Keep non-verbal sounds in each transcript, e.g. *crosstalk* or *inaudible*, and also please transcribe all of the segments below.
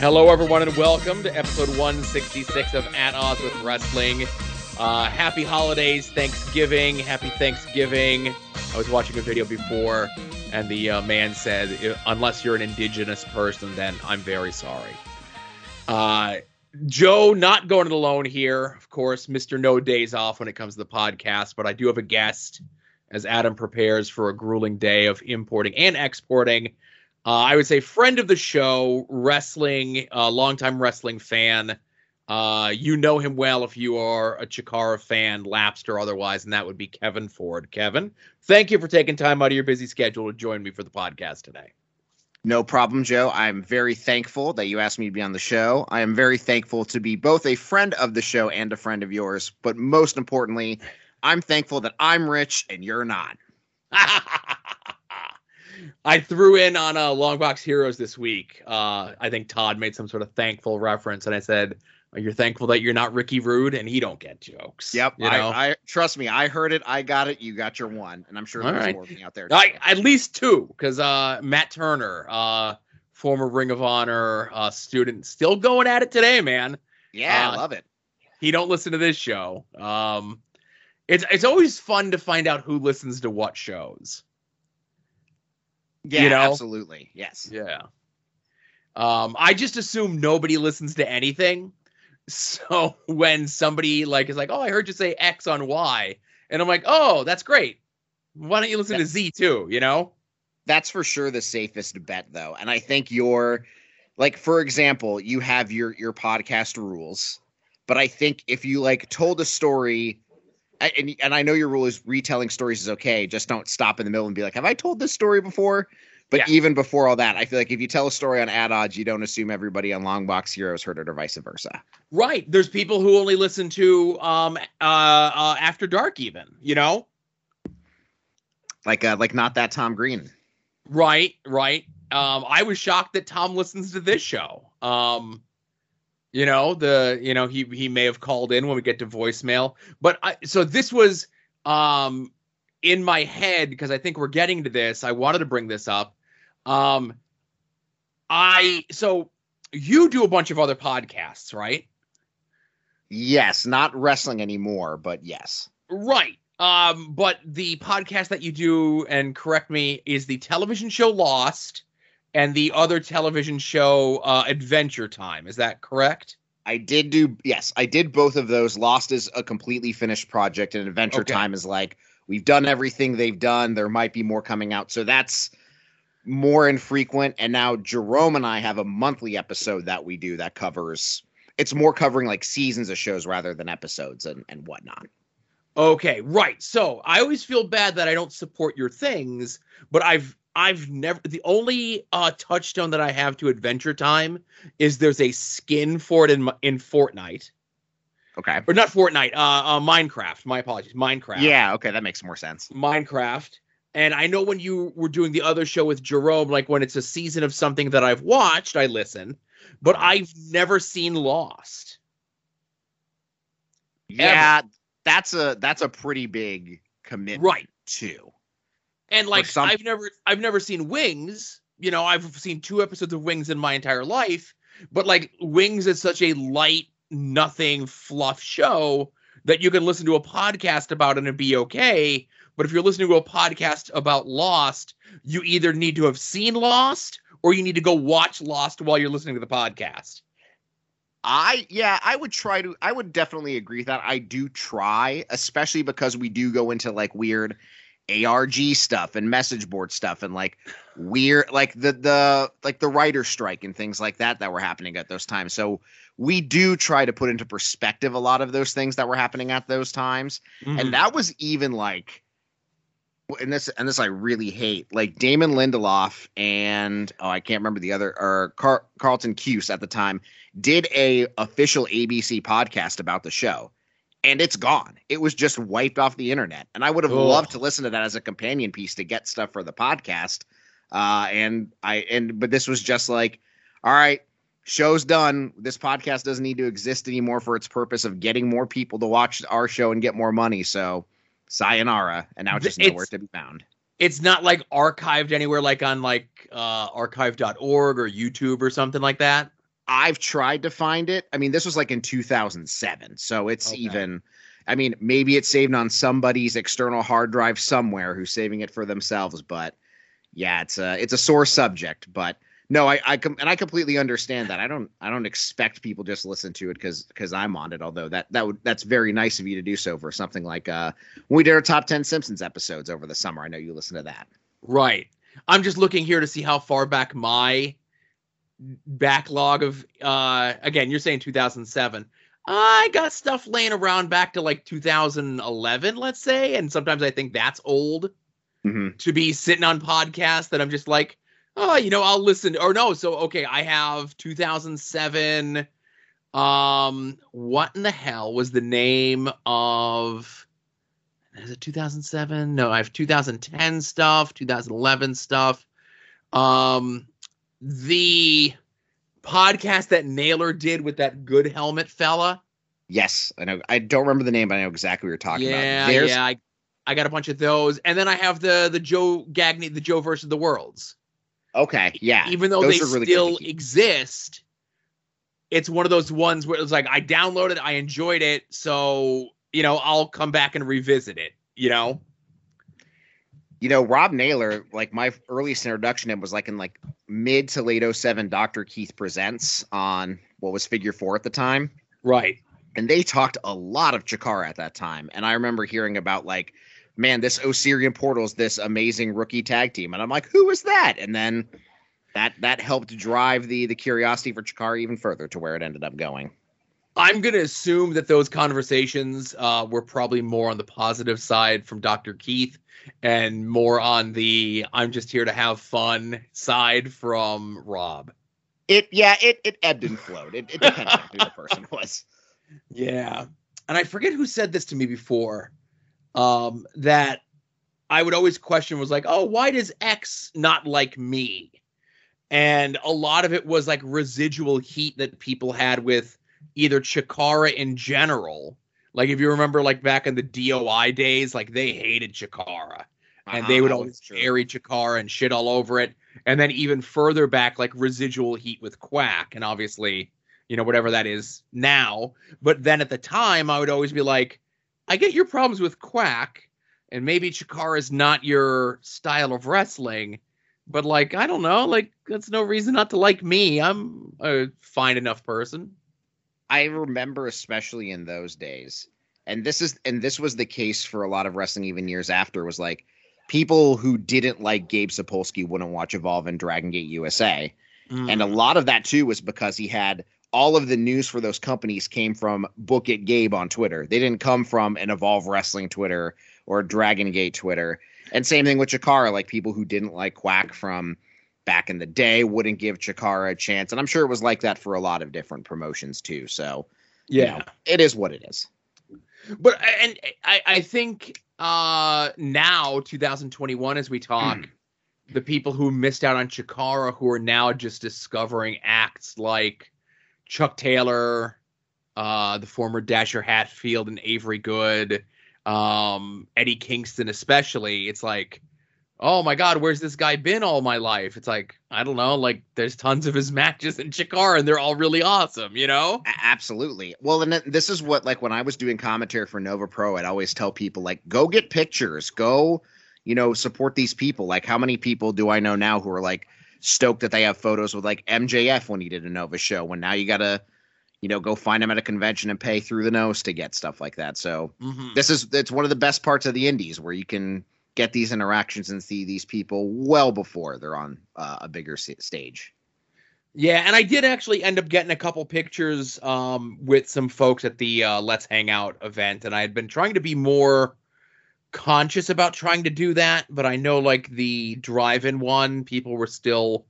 Hello, everyone, and welcome to episode 166 of At Odds with Wrestling. Uh, happy holidays, Thanksgiving, happy Thanksgiving. I was watching a video before, and the uh, man said, unless you're an indigenous person, then I'm very sorry. Uh, Joe, not going it alone here. Of course, Mr. No Days Off when it comes to the podcast, but I do have a guest as Adam prepares for a grueling day of importing and exporting. Uh, I would say friend of the show, wrestling, uh, longtime wrestling fan. Uh, you know him well if you are a Chikara fan, lapsed or otherwise, and that would be Kevin Ford. Kevin, thank you for taking time out of your busy schedule to join me for the podcast today. No problem, Joe. I'm very thankful that you asked me to be on the show. I am very thankful to be both a friend of the show and a friend of yours. But most importantly, I'm thankful that I'm rich and you're not. *laughs* I threw in on uh, Longbox Heroes this week. Uh, I think Todd made some sort of thankful reference, and I said, "You're thankful that you're not Ricky Rude, and he don't get jokes." Yep. You know? I, I trust me. I heard it. I got it. You got your one, and I'm sure All there's right. more of me out there. I, at least two, because uh, Matt Turner, uh, former Ring of Honor uh, student, still going at it today, man. yeah, uh, I love it. He don't listen to this show. Um, it's it's always fun to find out who listens to what shows. Yeah, you know? absolutely. Yes. Yeah. Um, I just assume nobody listens to anything. *laughs* So when somebody like is like, "Oh, I heard you say X on Y," and I'm like, "Oh, that's great. Why don't you listen to Z too?" You know? That's for sure the safest bet, though. And I think your, like, for example, you have your your podcast rules, but I think if you like told a story, I- and and I know your rule is retelling stories is okay. Just don't stop in the middle and be like, "Have I told this story before?" But Yeah. even before all that, I feel like if you tell a story on At Odds, you don't assume everybody on Long Box Heroes heard it or vice versa. Right. There's people who only listen to um uh, uh After Dark, even. You know? Like, uh, like not that Tom Green. Right. Right. Um, I was shocked that Tom listens to this show. Um, you know the you know he he may have called in when we get to voicemail, but I so this was um in my head because I think we're getting to this. I wanted to bring this up. Um, I so you do a bunch of other podcasts, right? Yes, not wrestling anymore, but yes. Right. Um, but the podcast that you do, and correct me, is the television show Lost and the other television show uh, Adventure Time. Is that correct? I did do yes, I did both of those. Lost is a completely finished project, and Adventure Okay. Time is like we've done everything they've done. There might be more coming out, so that's more infrequent. And now Jerome and I have a monthly episode that we do that covers. It's more covering like seasons of shows rather than episodes and and whatnot. Okay, right. So I always feel bad that I don't support your things, but I've I've never the only uh touchstone that I have to Adventure Time is there's a skin for it in in Fortnite Okay. or not Fortnite, uh, uh Minecraft. My apologies, Minecraft. Yeah. Okay, that makes more sense. Minecraft. And I know when you were doing the other show with Jerome, like when it's a season of something that I've watched, I listen, but I've never seen Lost. Yeah, that's a that's a pretty big commitment Right. too. And like some- I've never I've never seen Wings. You know, I've seen two episodes of Wings in my entire life, but like Wings is such a light, nothing fluff show that you can listen to a podcast about it and be okay. But if you're listening to a podcast about Lost, you either need to have seen Lost or you need to go watch Lost while you're listening to the podcast. I yeah, I would try to I would definitely agree with that. I do try, especially because we do go into like weird ARG stuff and message board stuff and like weird like the the like the writer strike and things like that that were happening at those times. So we do try to put into perspective a lot of those things that were happening at those times. Mm-hmm. And that was even like and this and this I really hate like Damon Lindelof and oh I can't remember the other or Car- Carlton Cuse at the time did a official ABC podcast about the show and it's gone. It was just wiped off the internet. And I would have Ugh. loved to listen to that as a companion piece to get stuff for the podcast. Uh and I and but this was just like all right, show's done. This podcast doesn't need to exist anymore for its purpose of getting more people to watch our show and get more money. So sayonara. And now it's just It's- nowhere to be found. it's not like archived anywhere like on like uh archive.org or YouTube or something like that. I've tried to find it. I mean, this was like in 2007, so it's Okay. even. I mean, maybe it's saved on somebody's external hard drive somewhere who's saving it for themselves. But yeah, it's a it's a sore subject. But no, I I com- and I completely understand that. I don't I don't expect people just listen to it because because I'm on it. Although that that would that's very nice of you to do so for something like uh when we did our top 10 Simpsons episodes over the summer. I know you listen to that. Right. I'm just looking here to see how far back my backlog of uh again, you're saying 2007. I got stuff laying around back to like 2011, let's say, and sometimes I think that's old hmm to be sitting on podcasts that I'm just like, oh, you know, I'll listen or no, so okay, I have 2007 um what in the hell was the name of is it 2007? No, I have 2010 stuff, 2011 stuff. Um, the podcast that Naylor did with that good helmet fella. Yes, I know. I don't remember the name, but I know exactly what you're talking yeah, about. There's yeah. I, I got a bunch of those, and then I have the the Joe Gagney, the Joe versus the Worlds. okay, yeah. Even though those they really still exist, it's one of those ones where it's like I downloaded, I enjoyed it, so you know I'll come back and revisit it. You know. You know, Rob Naylor, like my earliest introduction to him was like in like mid to late 07 Dr. Keith Presents on what was figure four at the time. Right. And they talked a lot of Chikara at that time. And I remember hearing about like, man, this Osirian Portal's this amazing rookie tag team. And I'm like, who is that? And then that that helped drive the the curiosity for Chikara even further to where it ended up going. I'm going to assume that those conversations uh, were probably more on the positive side from Dr. Keith and more on the I'm just here to have fun side from Rob. It yeah, it it ebbed and flowed. It, it depends on who the person *laughs* was. Yeah. And I forget who said this to me before um, that I would always question was like, oh, why does X not like me? And a lot of it was like residual heat that people had with either Chikara in general. Like if you remember, like back in the DOI days, like they hated Chikara and they Uh-huh, would always bury Chikara and shit all over it. And then even further back, like residual heat with Quack, and obviously, you know, whatever that is now. But then at the time, I would always be like, I get your problems with Quack, and maybe Chikara is not your style of wrestling, but like, I don't know, like that's no reason not to like me. I'm a fine enough person. I remember especially in those days, and this is and this was the case for a lot of wrestling even years after was like people who didn't like Gabe Sapolsky wouldn't watch Evolve and Dragon Gate USA. And a Mm. lot of that too was because he had all of the news for those companies came from Book It Gabe on Twitter. They didn't come from an Evolve Wrestling Twitter or Dragon Gate Twitter. And same thing with Chikara, like people who didn't like Quack from back in the day wouldn't give Chikara a chance. And I'm sure it was like that for a lot of different promotions too. So you yeah. know, it is what it is. but and I, I think uh now 2021 as we talk the people who missed out on Chikara who are now just discovering acts like Chuck Taylor uh the former Dasher Hatfield and Avery Good um Eddie Kingston especially it's like oh my god where's this guy been all my life it's like I don't know like there's tons of his *laughs* matches in Chikara and they're all really awesome you know absolutely. Well, and th- this is what like when I was doing commentary for Nova Pro, I'd always tell people like, go get pictures, go, you know, support these people. Like, how many people do I know now who are like stoked that they have photos with like MJF when he did a Nova show? When now you gotta, you know, go find him at a convention and pay through the nose to get stuff like that. So Mhm. this is it's one of the best parts of the indies where you can get these interactions and see these people well before they're on uh, a bigger stage. Yeah, and I did actually end up getting a couple pictures um, with some folks at the uh, Let's Hang Out event, and I had been trying to be more conscious about trying to do that, but I know like the drive-in one, people were still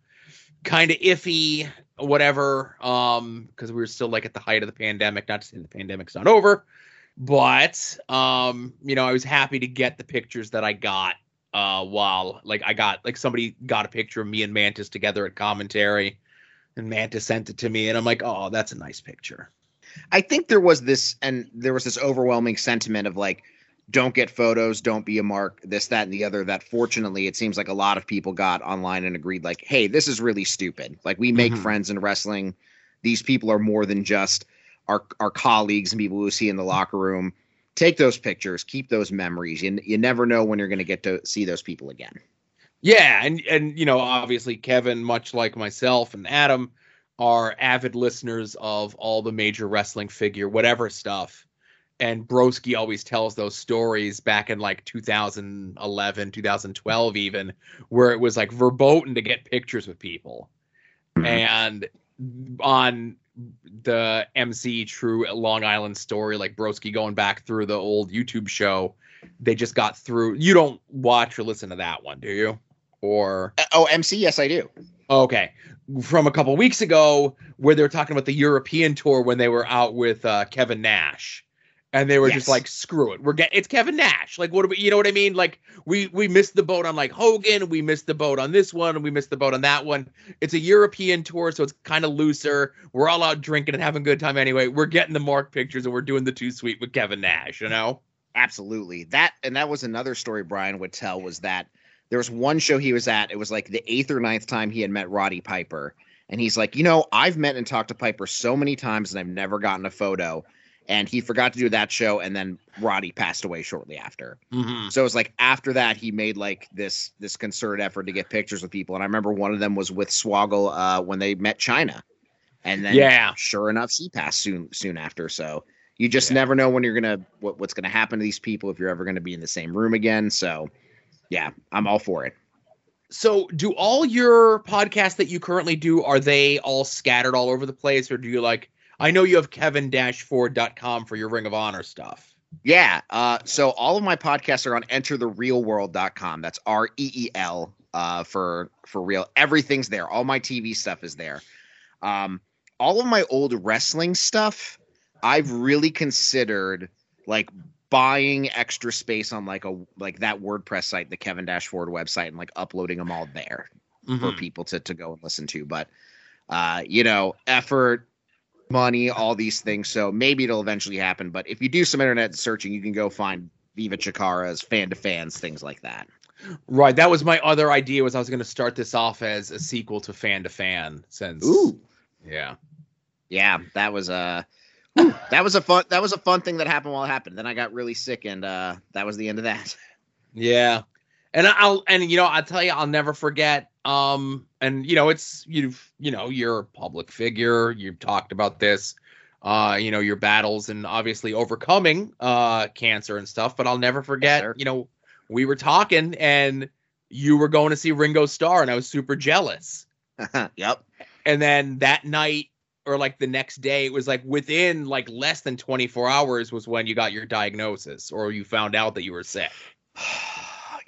kind of iffy, whatever, um, because we were still like at the height of the pandemic. Not to say the pandemic's not over, but um, you know, I was happy to get the pictures that I got uh while like I got like somebody got a picture of me and Mantis together at commentary and Mantis sent it to me and I'm like, "Oh, that's a nice picture." I think there was this, and there was this overwhelming sentiment of like, don't get photos, don't be a mark, this, that, and the other. That fortunately, it seems like a lot of people got online and agreed, like, hey, this is really stupid. Like, we make Mhm. friends in wrestling. these people are more than just our our colleagues and people we see in the locker room. Take those pictures, keep those memories. You, you never know when you're going to get to see those people again. Yeah, and and you know, obviously Kevin, much like myself and Adam, are avid listeners of all the major wrestling figure whatever stuff. And Broski always tells those stories back in like 2011, 2012 even, where it was like verboten to get pictures with people. Mhm. And on the MC True Long Island story, like Broski going back through the old YouTube show, they just got through. You don't watch or listen to that one, do you? Or Uh, Oh, MC, yes, I do. okay, from a couple weeks ago, where they were talking about the European tour when they were out with uh, Kevin Nash. And they were just like, "Screw it, we're getting it's Kevin Nash." Like, what do we, you know what I mean? Like, we we missed the boat on like Hogan, we missed the boat on this one, and we missed the boat on that one. It's a European tour, so it's kind of looser. We're all out drinking and having a good time anyway. We're getting the mark pictures and we're doing the two sweet with Kevin Nash. You know? Absolutely. That and that was another story Brian would tell was that there was one show he was at. It was like the eighth or ninth time he had met Roddy Piper. And he's like, you know, I've met and talked to Piper so many times and I've never gotten a photo. And he forgot to do that show, and then Roddy passed away shortly after. Mm-hmm. So it was like after that he made like this this concerted effort to get pictures with people. And I remember one of them was with Swoggle uh, when they met Chyna. And then Yeah. sure enough, she passed soon soon after. So you just Yeah. never know when you're gonna what, what's gonna happen to these people if you're ever gonna be in the same room again. So yeah, I'm all for it. So, do all your podcasts that you currently do are they all scattered all over the place, or do you like? I know you have Kevin-Ford.com for your Ring of Honor stuff. Yeah. Uh, so all of my podcasts are on enterthereelworld.com. That's R E E L uh, for for real. Everything's there. All my TV stuff is there. Um, all of my old wrestling stuff, I've really considered like buying extra space on like a like that WordPress site, the Kevin Dash Ford website, and like uploading them all there for Mhm. people to to go and listen to. But uh, you know, effort, money, all these things. So maybe it'll eventually happen. But if you do some internet searching, you can go find Viva Chikara's fan to fans, things like that. Right. That was my other idea. Was I was going to start this off as a sequel to Fan to Fan. Since Ooh, yeah, yeah, that was a whew, that was a fun that was a fun thing that happened while it happened. Then I got really sick, and uh, that was the end of that. *laughs* yeah, and I'll and you know I'll tell you I'll never forget. Um, and you know it's you've you know you're a public figure. You've talked about this. Uh, you know your battles and obviously overcoming uh cancer and stuff. But I'll never forget. sir. you know we were talking and you were going to see Ringo Starr, and I was super jealous. *laughs* yep. and then that night or like the next day it was like within like less than 24 hours was when you got your diagnosis or you found out that you were sick *sighs* *sighs* *sighs*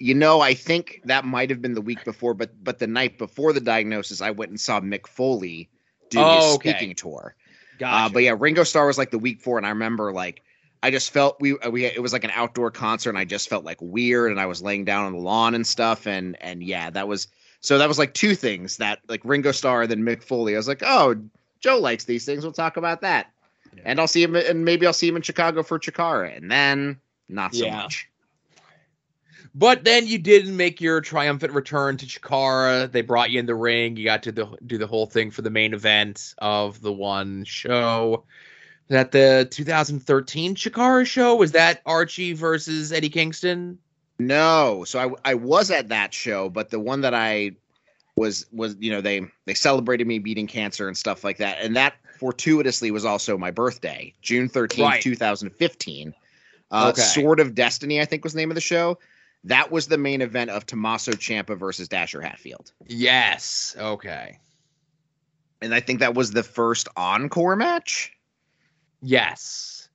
You know, I think that might have been the week before, but but the night before the diagnosis, I went and saw Mick Foley do Oh, his okay. speaking tour. gotcha Uh, but yeah, Ringo Starr was like the week before, and I remember like I just felt we we it was like an outdoor concert, and I just felt like weird, and I was laying down on the lawn and stuff, and and yeah, that was so that was like two things that like Ringo Starr, and then Mick Foley. I was like, oh, Joe likes these things. We'll talk about that, Yeah. and I'll see him, and maybe I'll see him in Chicago for Chikara, and then not so Yeah. much. But then you didn't make your triumphant return to Chikara. They brought you in the ring. You got to the, do the whole thing for the main event of the one show. That the 2013 Chikara show was that Archie versus Eddie Kingston. No, so I I was at that show, but the one that I was was you know they they celebrated me beating cancer and stuff like that, and that fortuitously was also my birthday, June thirteenth, Right. two thousand fifteen. Uh, Okay. Sword of Destiny, I think was the name of the show. That was the main event of Tommaso Ciampa versus Dasher Hatfield, Yes. Okay. and I think that was the first encore match, Yes.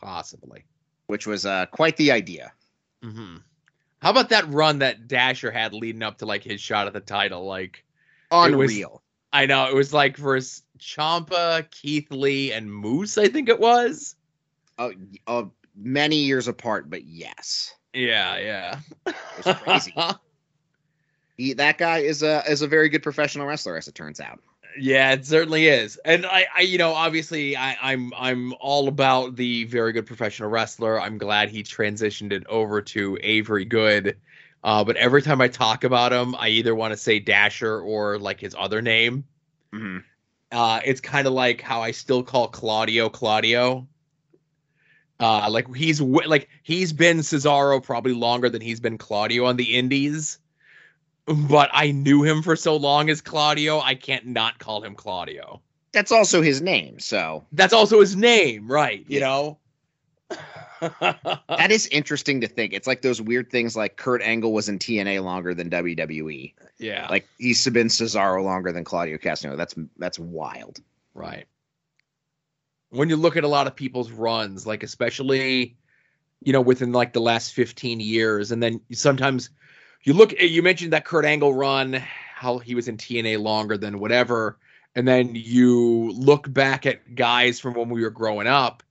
Possibly. which was uh, quite the idea. Mm-hmm. How about that run that Dasher had leading up to like his shot at the title? Like, It was- Unreal. I know it was like versus Ciampa, Keith Lee, and Moose. I think it was. Uh, uh, many years apart, but yes. Yeah, yeah. was crazy. *laughs* He, that guy is a is a very good professional wrestler, as it turns out. yeah, it certainly is. And I, I you know, obviously, I, I'm I'm all about the very good professional wrestler. I'm glad he transitioned it over to Avery Good. Uh, but every time I talk about him, I either want to say Dasher or like his other name. hmm uh, it's kind of like how I still call Claudio Claudio. Uh, like he's like he's been Cesaro probably longer than he's been Claudio on the Indies, but I knew him for so long as Claudio, I can't not call him Claudio. That's also his name, so That's also his name, right? You Yeah. know. that *laughs* is interesting to think. It's like those weird things like Kurt Angle was in TNA longer than WWE. yeah. Like he's been Cesaro longer than Claudio Castagnoli. That's that's wild. Right. When you look at a lot of people's runs, like especially, you know, within like the last 15 years, and then sometimes you look you mentioned that Kurt Angle run, how he was in TNA longer than whatever, and then you look back at guys from when we were growing up,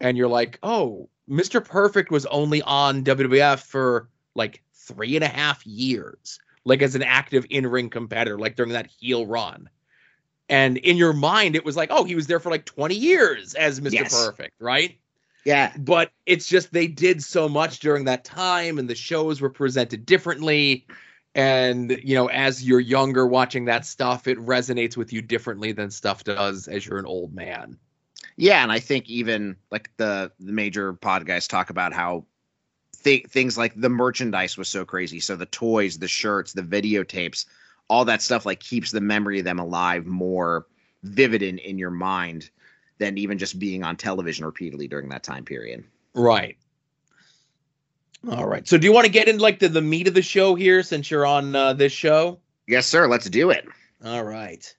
and you're like, oh, Mr. Perfect was only on WWF for like three and a half years, like as an active in-ring competitor, like during that heel run. And in your mind, it was like, oh, he was there for like 20 years as Mr. Yes. Perfect, right? Yeah. But it's just they did so much during that time, and the shows were presented differently. And you know, as you're younger watching that stuff, it resonates with you differently than stuff does as you're an old man. Yeah, and I think even like the the major pod guys talk about how th- things like the merchandise was so crazy. So the toys, the shirts, the videotapes, all that stuff like keeps the memory of them alive more vivid in, in your mind than even just being on television repeatedly during that time period. Right. All right. So do you want to get into like the, the meat of the show here since you're on uh, this show? Yes, sir. Let's do it. All right.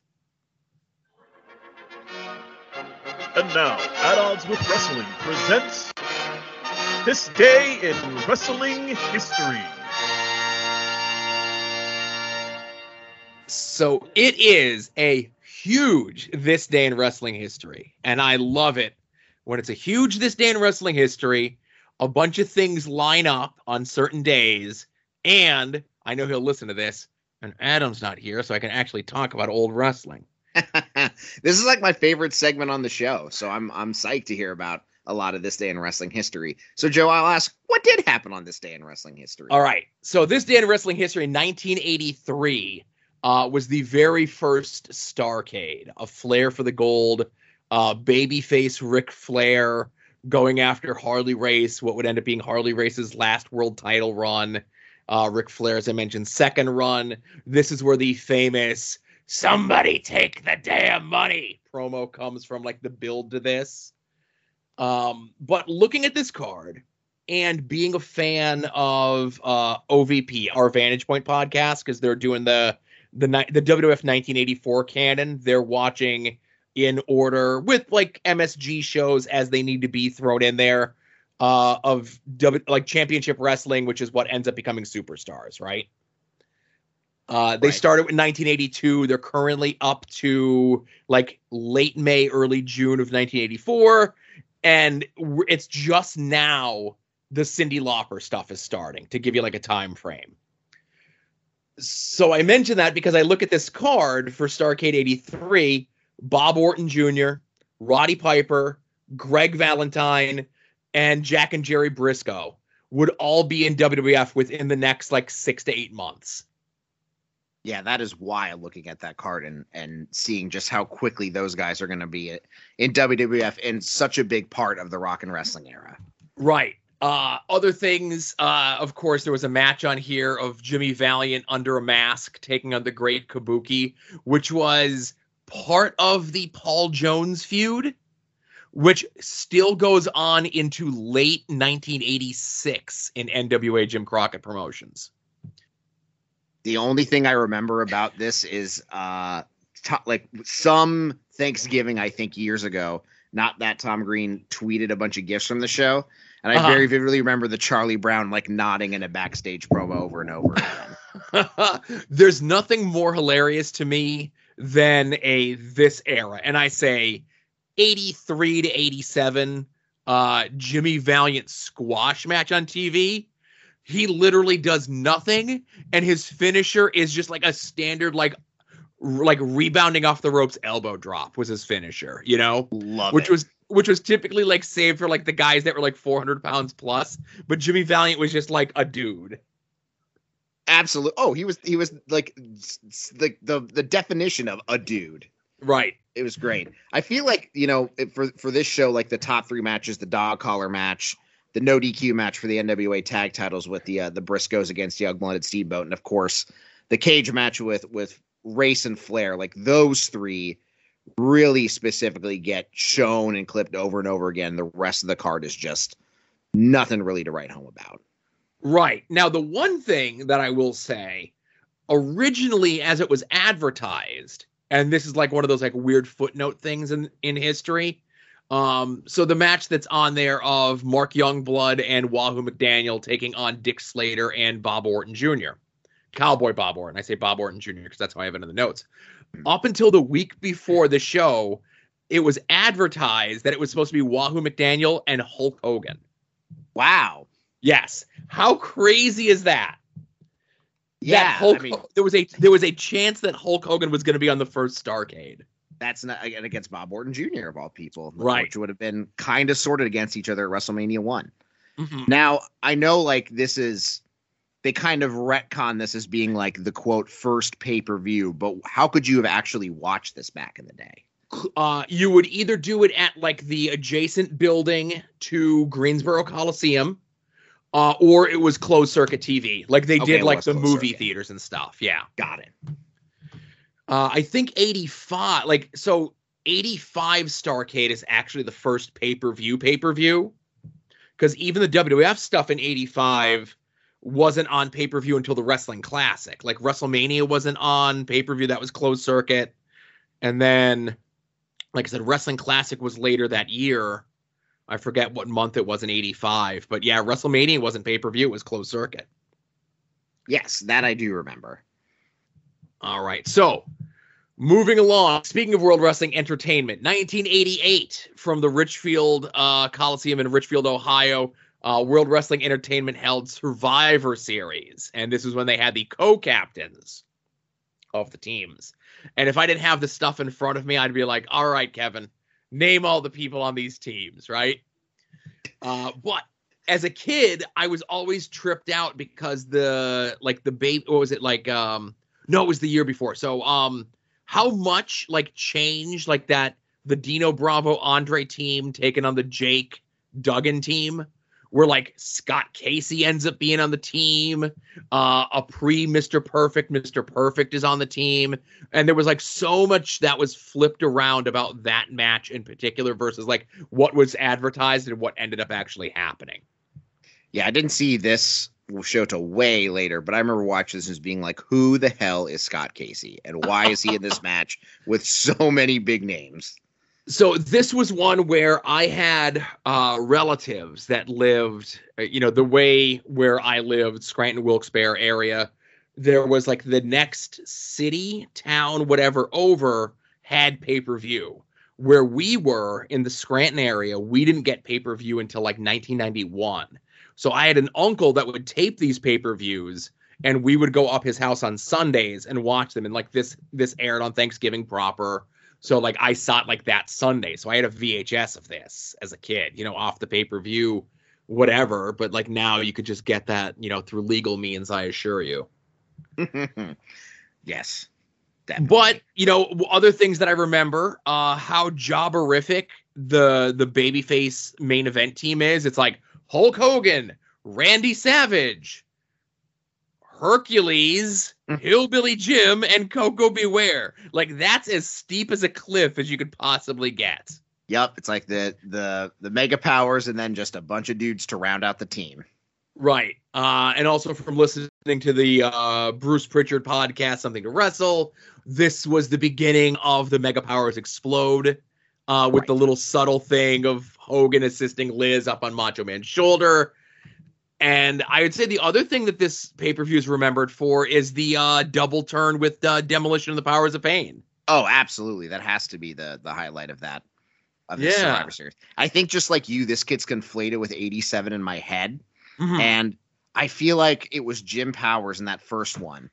And now, At Odds with Wrestling presents This Day in Wrestling History. So it is a huge this day in wrestling history, and I love it when it's a huge this day in wrestling history. A bunch of things line up on certain days, and I know he'll listen to this. And Adam's not here, so I can actually talk about old wrestling. *laughs* this is like my favorite segment on the show, so I'm I'm psyched to hear about a lot of this day in wrestling history. So Joe, I'll ask, what did happen on this day in wrestling history? All right. So this day in wrestling history, 1983, uh, was the very first Starcade, a Flair for the gold, uh, babyface Ric Flair going after Harley Race, what would end up being Harley Race's last world title run. Uh, Ric Flair, as I mentioned, second run. This is where the famous "Somebody take the damn money" promo comes from, like the build to this. Um, but looking at this card, and being a fan of uh, OVP, our Vantage Point podcast, because they're doing the the the WWF 1984 canon. They're watching in order with like MSG shows as they need to be thrown in there uh, of w- like Championship Wrestling, which is what ends up becoming Superstars, right? Uh, they Right. started in 1982. They're currently up to like late May, early June of 1984, and it's just now the Cyndi Lauper stuff is starting to give you like a time frame. So I mention that because I look at this card for Starcade 83, Bob Orton Jr., Roddy Piper, Greg Valentine, and Jack and Jerry Brisco would all be in WWF within the next like six to eight months. Yeah, that is wild looking at that card and and seeing just how quickly those guys are going to be in WWF and such a big part of the rock and wrestling era. Right. Uh, other things, uh, of course, there was a match on here of Jimmy Valiant under a mask taking on the Great Kabuki, which was part of the Paul Jones feud, which still goes on into late 1986 in NWA Jim Crockett Promotions. The only thing I remember about this is uh to, like some Thanksgiving I think years ago, not that Tom Green tweeted a bunch of gifts from the show, and I Uh-huh. very vividly remember the Charlie Brown like nodding in a backstage promo over and over again. *laughs* There's nothing more hilarious to me than a this era, and I say 83 to 87 uh Jimmy Valiant squash match on TV. He literally does nothing, and his finisher is just like a standard like r- like rebounding off the ropes elbow drop was his finisher, you know, Love which it. was which was typically like saved for like the guys that were like 400 pounds plus, but Jimmy Valiant was just like a dude. Absolutely. Oh, he was he was like the the the definition of a dude. Right. It was great. I feel like you know for for this show, like the top three matches, the dog collar match, the no DQ match for the NWA tag titles with the uh, the Briscos against Young Blooded Steamboat, and of course the cage match with with Race and Flair. Like those three really specifically get shown and clipped over and over again. The rest of the card is just nothing really to write home about. Right. Now, the one thing that I will say, originally as it was advertised, and this is like one of those like weird footnote things in, in history. Um, so the match that's on there of Mark Youngblood and Wahoo McDaniel taking on Dick Slater and Bob Orton Jr. Cowboy Bob Orton. I say Bob Orton Jr. because that's how I have it in the notes. Up until the week before the show, it was advertised that it was supposed to be Wahoo McDaniel and Hulk Hogan. Wow. Yes. How crazy is that? Yeah. that Hulk, I mean, there was a there was a chance that Hulk Hogan was going to be on the first Starcade. that's not again against Bob Orton Jr. of all people, Right. Which would have been kind of sorted against each other at WrestleMania one. Mm-hmm. Now I know like this is they kind of retcon this as being like the quote first pay per view, but how could you have actually watched this back in the day? Uh, you would either do it at like the adjacent building to Greensboro Coliseum, uh, or it was closed circuit TV, like they Okay, did like the movie circuit. theaters and stuff. Yeah. Got it. Uh, I think 85, like, so 85 Starcade is actually the first pay per view pay per view. Because even the WWF stuff in 85 wasn't on pay per view until the Wrestling Classic. Like, WrestleMania wasn't on pay per view, that was closed circuit. And then, like I said, Wrestling Classic was later that year. I forget what month it was in 85. But yeah, WrestleMania wasn't pay per view, it was closed circuit. Yes, that I do remember. All right. So, moving along. Speaking of World Wrestling Entertainment, 1988 from the Richfield uh, Coliseum in Richfield, Ohio. Uh, World Wrestling Entertainment held Survivor Series, and this is when they had the co-captains of the teams. And if I didn't have the stuff in front of me, I'd be like, "All right, Kevin, name all the people on these teams." Right? Uh, but as a kid, I was always tripped out because the like the baby. What was it like? Um, no, it was the year before. So, um, how much like change like that? The Dino Bravo Andre team taking on the Jake Duggan team, where like Scott Casey ends up being on the team. Uh, a pre Mr. Perfect, Mr. Perfect is on the team, and there was like so much that was flipped around about that match in particular versus like what was advertised and what ended up actually happening. Yeah, I didn't see this show till way later, but I remember watching this as being like, who the hell is Scott Casey? And why is he in this *laughs* match with so many big names? So this was one where I had uh, relatives that lived, uh, you know, the way where I lived, Scranton Wilkes-Barre area. There was like the next city, town, whatever over had pay per view. Where we were in the Scranton area, we didn't get pay per view until like 1991. So I had an uncle that would tape these pay per views, and we would go up his house on Sundays and watch them. And like this, this aired on Thanksgiving proper. So like I saw it like that Sunday. So I had a VHS of this as a kid, you know, off the pay per view, whatever. But like now you could just get that, you know, through legal means. I assure you. *laughs* yes. But you know, other things that I remember, uh, how jobberific the the babyface main event team is. It's like Hulk Hogan, Randy Savage, Hercules, Hillbilly Jim, and Koko B. Ware. Like that's as steep as a cliff as you could possibly get. Yep, it's like the the the mega powers and then just a bunch of dudes to round out the team. Right. Uh, and also from listening to the uh, Bruce Pritchard podcast, Something to Wrestle, this was the beginning of the Mega Powers Explode uh, with Right. the little subtle thing of Hogan assisting Liz up on Macho Man's shoulder. And I would say the other thing that this pay per view is remembered for is the uh, double turn with uh, Demolition of the Powers of Pain. Oh, absolutely. That has to be the the highlight of that of this Yeah. Survivor Series. I think just like you, this gets conflated with 87 in my head. And I feel like it was Jim Powers in that first one.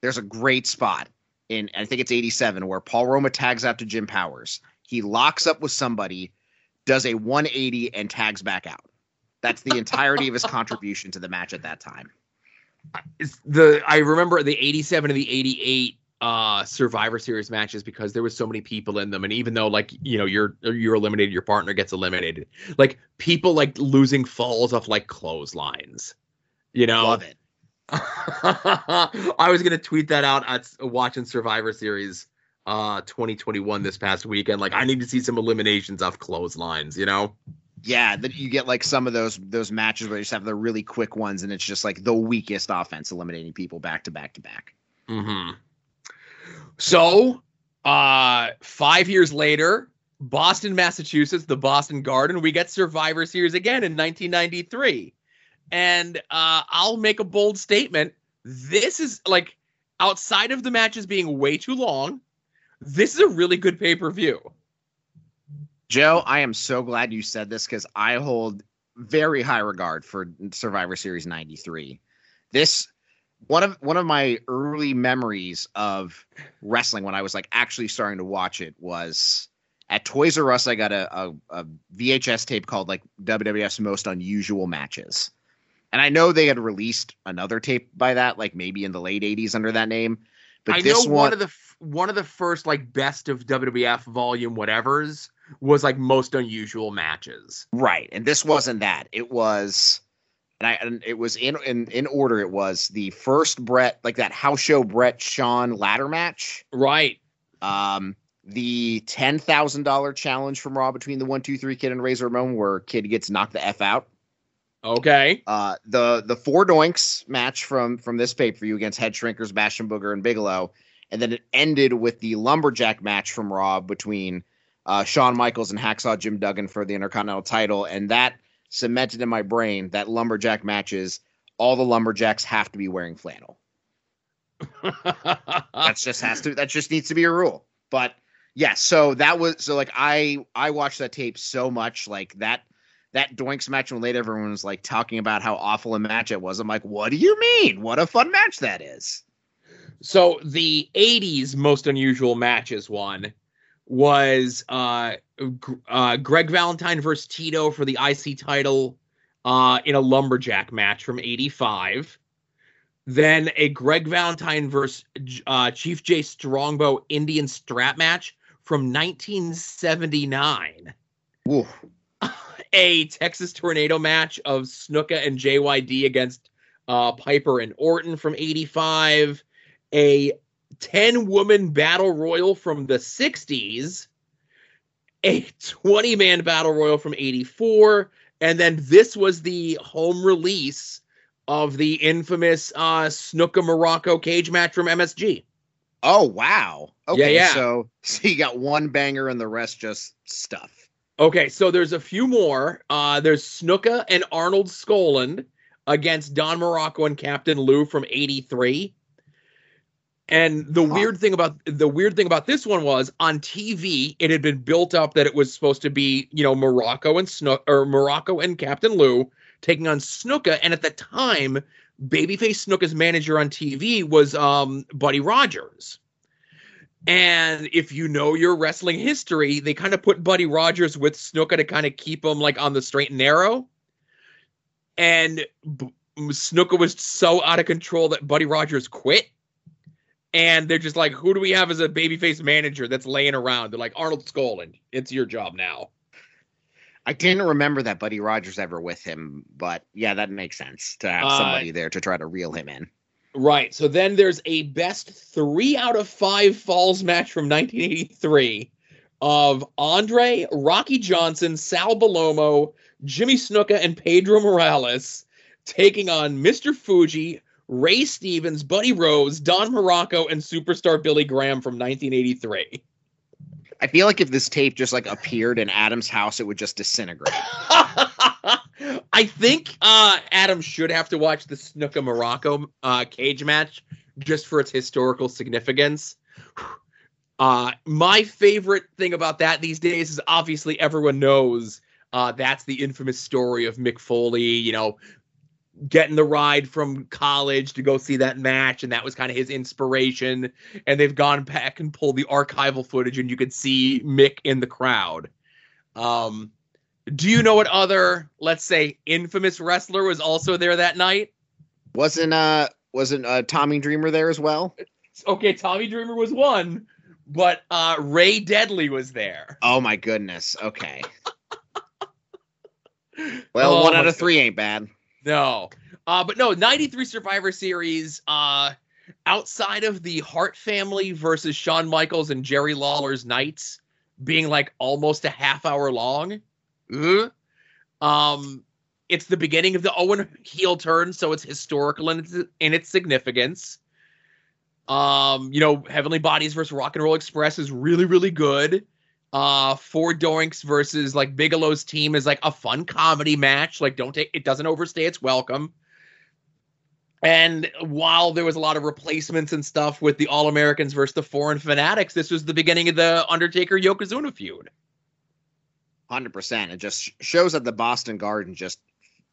There's a great spot in I think it's 87 where Paul Roma tags out to Jim Powers. He locks up with somebody, does a 180 and tags back out. That's the entirety of his contribution to the match at that time. It's the I remember the 87 and the 88 uh Survivor Series matches because there was so many people in them, and even though like you know you're you're eliminated, your partner gets eliminated. Like people like losing falls off like clotheslines. You know, Love it. *laughs* I was gonna tweet that out at watching Survivor Series uh 2021 this past weekend. Like I need to see some eliminations off clotheslines. You know. Yeah, that you get like some of those those matches where you just have the really quick ones, and it's just like the weakest offense eliminating people back to back to back. hmm So, uh, five years later, Boston, Massachusetts, the Boston Garden, we get Survivor Series again in 1993. And uh, I'll make a bold statement. This is like outside of the matches being way too long, this is a really good pay per view. Joe, I am so glad you said this because I hold very high regard for Survivor Series '93. This one of one of my early memories of wrestling when I was like actually starting to watch it was at Toys R Us. I got a, a, a VHS tape called like WWF's Most Unusual Matches, and I know they had released another tape by that, like maybe in the late '80s under that name. But I this know one, of the one of the first like best of WWF volume whatevers was like most unusual matches. Right, and this wasn't that. It was, and I and it was in in in order. It was the first Brett, like that house show Brett Sean ladder match. Right. Um, the ten thousand dollar challenge from Raw between the one two three kid and Razor Ramon, where kid gets knocked the f out. Okay. Uh, the the four doinks match from from this pay per view against Head Shrinkers, Bastion Booger, and Bigelow, and then it ended with the lumberjack match from Raw between uh, Shawn Michaels and Hacksaw Jim Duggan for the Intercontinental title, and that cemented in my brain that lumberjack matches. All the lumberjacks have to be wearing flannel. *laughs* That's just has to. That just needs to be a rule. But yeah, so that was so like I I watched that tape so much like that that Doinks match when late everyone was like talking about how awful a match it was. I'm like, what do you mean? What a fun match that is. so the 80s most unusual matches one was uh, uh Greg Valentine versus Tito for the IC title uh in a lumberjack match from 85. Then a Greg Valentine versus uh, Chief Jay Strongbow Indian strap match from 1979. Woo. *laughs* a Texas Tornado match of Snuka and JYD against uh, Piper and Orton from 85, a 10 woman battle royal from the 60s, a 20 man battle royal from 84, and then this was the home release of the infamous uh, Snuka Muraco cage match from MSG. Oh wow. Okay, yeah. so so you got one banger and the rest just stuff. Okay, so there's a few more. Uh, there's Snuka and Arnold Skaaland against Don Muraco and Captain Lou from '83. And the weird thing about the weird thing about this one was on TV, it had been built up that it was supposed to be, you know, Muraco and Snook or Muraco and Captain Lou taking on Snuka. And at the time, Babyface Snuka's manager on TV was um, Buddy Rogers. And if you know your wrestling history, they kind of put Buddy Rogers with Snuka to kind of keep him like on the straight and narrow. And B- Snuka was so out of control that Buddy Rogers quit. And they're just like, who do we have as a babyface manager that's laying around? They're like, Arnold Skaaland, it's your job now. I didn't remember that Buddy Rogers ever with him, but yeah, that makes sense to have Uh, somebody there to try to reel him in. Right. So then there's a best three out of five falls match from 1983 of Andre, Rocky Johnson, Sal Bellomo, Jimmy Snuka, and Pedro Morales taking on Mr. Fuji, Ray Stevens, Buddy Rose, Don Muraco, and superstar Billy Graham from 1983. I feel like if this tape just like appeared in Adam's house, it would just disintegrate. *laughs* I think uh, Adam should have to watch the Snuka Morocco uh, cage match just for its historical significance. *sighs* Uh, my favorite thing about that these days is obviously everyone knows uh, that's the infamous story of Mick Foley, you know, getting the ride from college to go see that match, and that was kind of his inspiration. And they've gone back and pulled the archival footage, and you could see Mick in the crowd. Um, do you know what other, let's say, infamous wrestler was also there that night? Wasn't uh wasn't uh Tommy Dreamer there as well? okay, Tommy Dreamer was one, but uh, Ray Deadly was there. Oh my goodness. Okay. *laughs* Well, Oh one out of three ain't bad. No. Uh, but no, 93 Survivor Series, uh, outside of the Hart family versus Shawn Michaels and Jerry Lawler's Knights being like almost a half hour long, uh, um, it's the beginning of the Owen heel turn, so it's historical in its, in its significance. Um, you know, Heavenly Bodies versus Rock and Roll Express is really, really good. Uh, Four Doinks versus like Bigelow's team is like a fun comedy match. Like, don't take it doesn't overstay its welcome. And while there was a lot of replacements and stuff with the All Americans versus the Foreign Fanatics, this was the beginning of the Undertaker Yokozuna feud. Hundred percent. It just shows that the Boston Garden just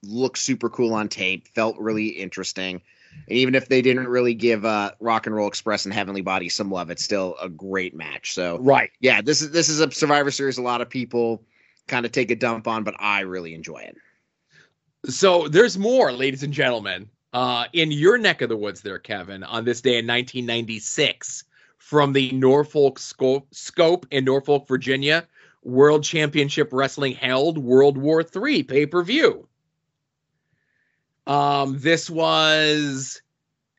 looked super cool on tape. Felt really interesting. And even if they didn't really give uh, Rock and Roll Express and Heavenly Body some love, it's still a great match. So Right. yeah, this is this is a Survivor Series. A lot of people kind of take a dump on, but I really enjoy it. So there's more, ladies and gentlemen. Uh, in your neck of the woods, there, Kevin, on this day in 1996, from the Norfolk Scope, Scope in Norfolk, Virginia, World Championship Wrestling held World War III pay per view. Um, this was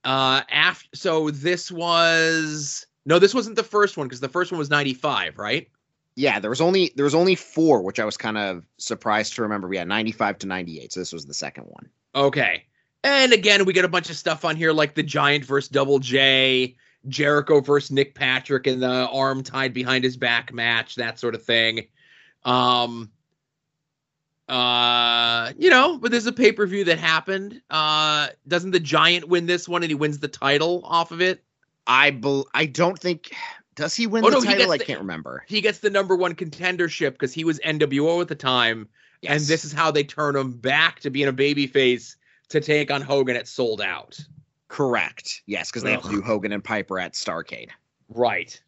uh after. So this was no, this wasn't the first one because the first one was 95, right? Yeah, there was only there was only four, which I was kind of surprised to remember. We had ninety five to ninety eight. So this was the second one. Okay. And again, we got a bunch of stuff on here like the Giant versus Double J, Jericho versus Nick Patrick, and the arm tied behind his back match, that sort of thing. Um, uh, you know, but there's a pay per view that happened. Uh, doesn't the Giant win this one and he wins the title off of it? I bel I don't think does he win Oh, the no, title? I the- can't remember. He gets the number one contendership because he was NWO at the time, and this is how they turn him back to being a babyface to take on Hogan at Sold Out. correct. Yes, because they have to do Hogan and Piper at Starcade. Right.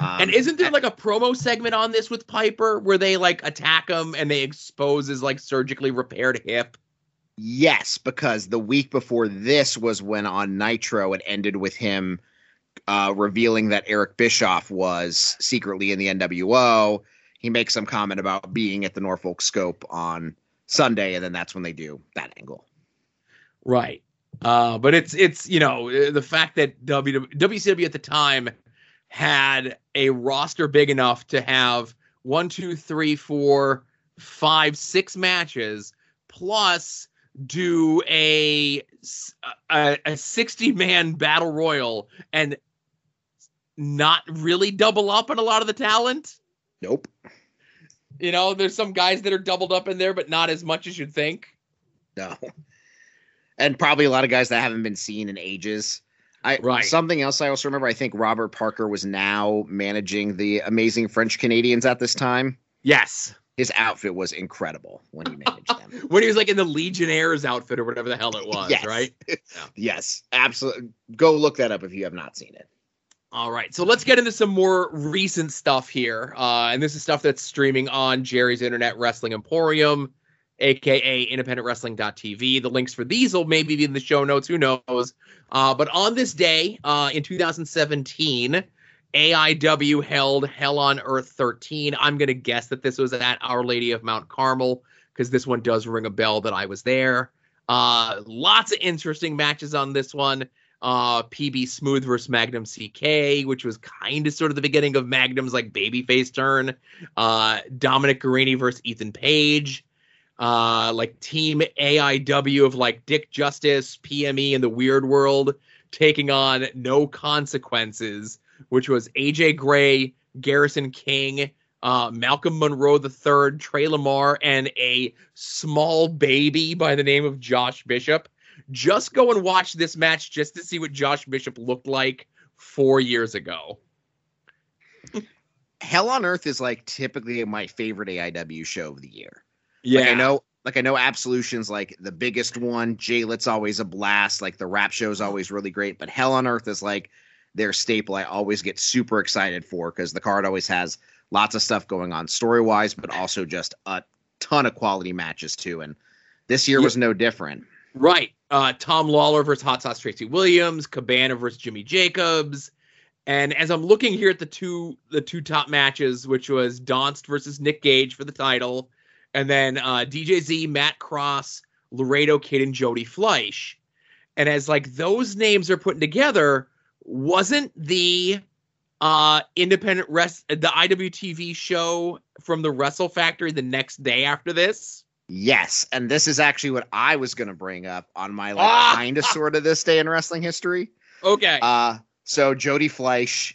Um, and isn't there like a promo segment on this with Piper where they like attack him and they expose his like surgically repaired hip? Yes, because the week before this was when on Nitro it ended with him uh, revealing that Eric Bischoff was secretly in the NWO. He makes some comment about being at the Norfolk Scope on Sunday, and then that's when they do that angle. Right. Uh, but it's it's you know the fact that w, WCW at the time had a roster big enough to have one, two, three, four, five, six matches plus do a a, a 60 man battle royal and not really double up on a lot of the talent. Nope. You know, there's some guys that are doubled up in there, but not as much as you'd think. No. And probably a lot of guys that haven't been seen in ages. I Right. something else I also remember, I think Robert Parker was now managing the amazing French Canadians at this time. Yes. His outfit was incredible when he managed them. *laughs* When he was like in the Legionnaires outfit or whatever the hell it was, Yes. right? *laughs* Yes, absolutely. Go look that up if you have not seen it. All right. So let's get into some more recent stuff here. Uh, and this is stuff that's streaming on Jerry's Internet Wrestling Emporium, aka independent independentwrestling.tv. The links for these will maybe be in the show notes. Who knows? Uh, but on this day uh, in 2017, AIW held Hell on Earth 13. I'm going to guess that this was at Our Lady of Mount Carmel because this one does ring a bell that I was there. Uh, lots of interesting matches on this one uh PB Smooth versus Magnum CK, which was kind of sort of the beginning of Magnum's like babyface turn. Uh Dominic Garrini versus Ethan Page. Uh like Team AIW of like Dick Justice, PME and the Weird World taking on No Consequences, which was AJ Gray, Garrison King, uh, Malcolm Monroe III, Tre Lamar, and a small baby by the name of Josh Bishop just go and watch this match just to see what Josh Bishop looked like four years ago. Hell on Earth is like typically my favorite AIW show of the year. Yeah, Like I know like I know Absolution's like the biggest one. JLIT's always a blast. Like the rap show's always really great. But Hell on Earth is like their staple. I always get super excited for because the card always has lots of stuff going on story wise, but also just a ton of quality matches too. And this year Yeah. was no different. Right. uh, Tom Lawler versus Hot Sauce Tracy Williams, Cabana versus Jimmy Jacobs. And as I'm looking here at the two the two top matches, which was Donst versus Nick Gage for the title, and then uh, DJZ, Matt Cross, Laredo Kid, and Jody Fleisch. And as like those names are putting together, wasn't the uh independent rest the IWTV show from the Wrestle Factory the next day after this? Yes, and this is actually what I was going to bring up on my like Ah! kind of sort of this day in wrestling history. Okay. Uh so Jody Fleisch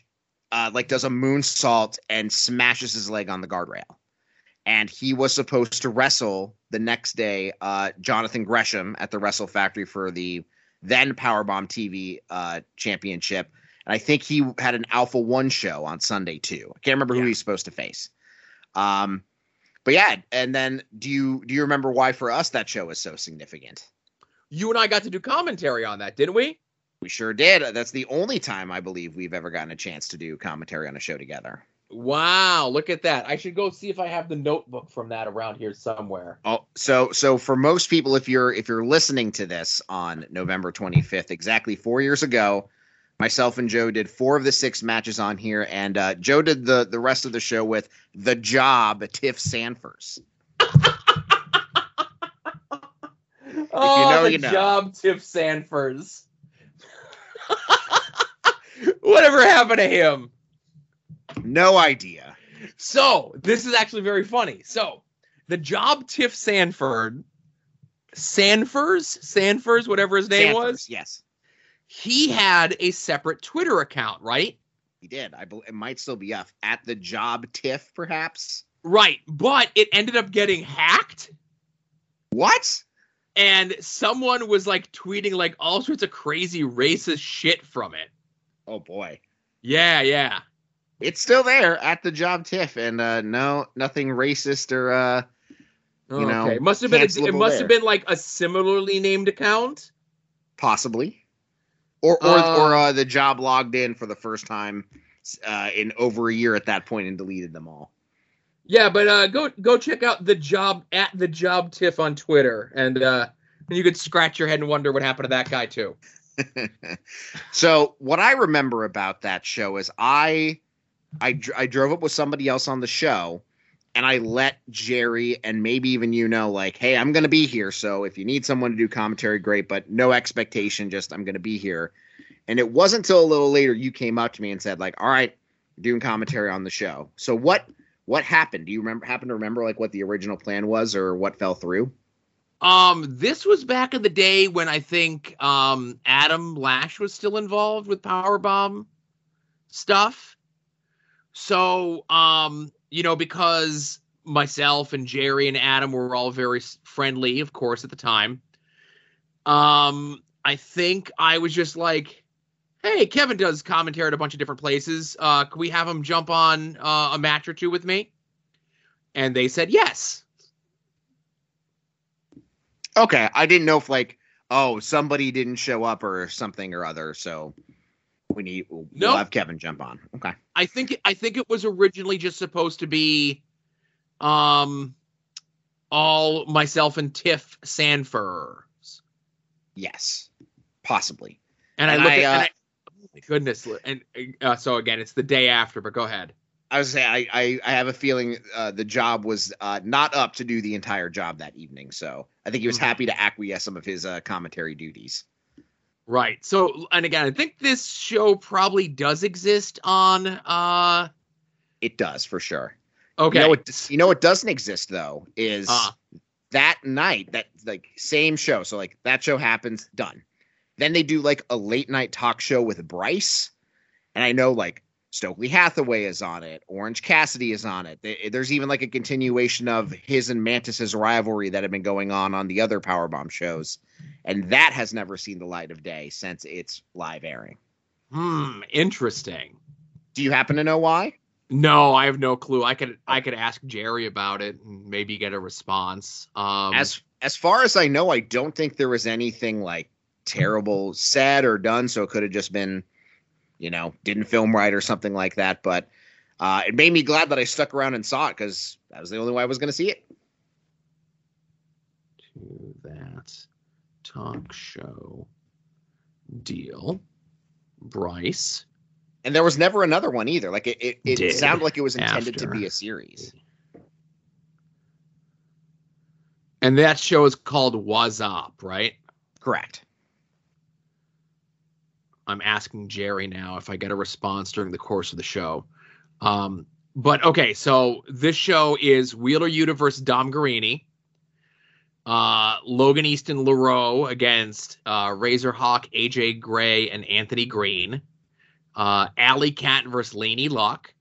uh like does a moonsault and smashes his leg on the guardrail. And he was supposed to wrestle the next day uh Jonathan Gresham at the Wrestle Factory for the then Powerbomb TV uh championship. And I think he had an Alpha 1 show on Sunday too. I can't remember who Yeah. he's supposed to face. Um but yeah, and then do you do you remember why for us that show was so significant? you and I got to do commentary on that, didn't we? We sure did. That's the only time I believe we've ever gotten a chance to do commentary on a show together. Wow, look at that. I should go see if I have the notebook from that around here somewhere. Oh, so so for most people, if you're if you're listening to this on November 25th, exactly four years ago, myself and Joe did four of the six matches on here, and uh, Joe did the the rest of the show with the job Tiff Sanfors. *laughs* oh, know, the you know. job Tiff Sanfors. *laughs* *laughs* Whatever happened to him? No idea. So this is actually very funny. So the job Tiff Sanford, Sanfors, Sanfors, whatever his name Sanfors, was, yes, he had a separate Twitter account, right? he did. I believe it might still be up at the job Tiff, perhaps. Right, but it ended up getting hacked. What? and someone was like tweeting like all sorts of crazy racist shit from it. Oh boy. Yeah, yeah. It's still there at the job Tiff, and uh, no, nothing racist or uh, You know, okay. must have been a, it must there. have been like a similarly named account. possibly, or or Uh, or uh, the job logged in for the first time uh, in over a year at that point and deleted them all. Yeah, but uh, go go check out the job at the job tiff on Twitter, and uh, and you could scratch your head and wonder what happened to that guy too. *laughs* so what I remember about that show is I, I, dr- I drove up with somebody else on the show, and I let Jerry and maybe even you know, like, hey, I'm gonna be here. So if you need someone to do commentary, great, but no expectation. Just I'm gonna be here. And it wasn't until a little later you came up to me and said, like, all right, doing commentary on the show. So what what happened? Do you remember happen to remember like what the original plan was or what fell through? Um, this was back in the day when I think um Adam Lash was still involved with Powerbomb stuff. So, um, you know, because myself and Jerry and Adam were all very friendly, of course, at the time. Um, I think I was just like, "Hey, Kevin does commentary at a bunch of different places. Uh, can we have him jump on uh, a match or two with me?" And they said yes. Okay, I didn't know if like oh somebody didn't show up or something or other, so we need we'll Nope. have Kevin jump on. Okay, I think I think it was originally just supposed to be um all myself and Tiff Sanfors. yes, possibly. And, And I look I, at uh, and I, oh my goodness and uh, so again it's the day after but go ahead. I was saying I I, I have a feeling uh, the job was uh, not up to do the entire job that evening, so I think he was Mhm. happy to acquiesce some of his uh, commentary duties. Right. So and again I think this show probably does exist on uh It does for sure. okay. You know what? You know what doesn't exist though is Uh. that night that like same show. So like that show happens, done. Then they do like a late night talk show with Bryce, and I know like Stokely Hathaway is on it, Orange Cassidy is on it. There's even like a continuation of his and Mantis's rivalry that had been going on on the other Powerbomb shows, and that has never seen the light of day since its live airing. Hmm, interesting. Do you happen to know why? No, I have no clue. I could I could ask Jerry about it and maybe get a response. Um as as far as I know, I don't think there was anything like terrible said or done. So it could have just been, you know, didn't film right or something like that. But uh, it made me glad that I stuck around and saw it because that was the only way I was going to see it. to that talk show deal. Bryce. And there was never another one either. Like it, it, it sounded like it was intended to be a series. And that show is called Was Up, right? Correct. I'm asking Jerry now if I get a response during the course of the show. Um, but okay, so this show is Wheeler Yuta versus Dom Garrini. Uh, Logan Easton LaRoe against uh, Razorhawk, AJ Gray, and Anthony Green. Uh, Allie Kat versus Laynie Luck.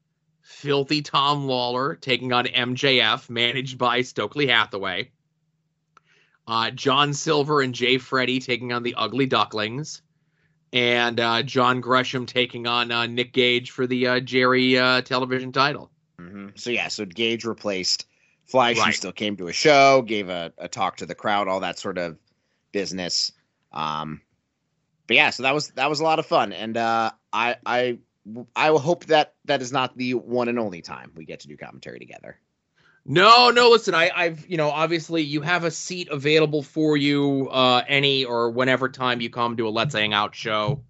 Filthy Tom Lawler taking on MJF, managed by Stokely Hathaway. Uh, John Silver and Jay Freddy taking on the Ugly Ducklings and uh, John Gresham taking on uh, Nick Gage for the uh, Jerry uh, television title. hmm So yeah, so Gage replaced Fleisch, who still came to a show, gave a, a talk to the crowd, all that sort of business. Um, but yeah, so that was that was a lot of fun, and uh, I I I hope that that is not the one and only time we get to do commentary together. No, no, listen, I, I've you know obviously you have a seat available for you uh, any or whenever time you come to a Let's Hang Out show.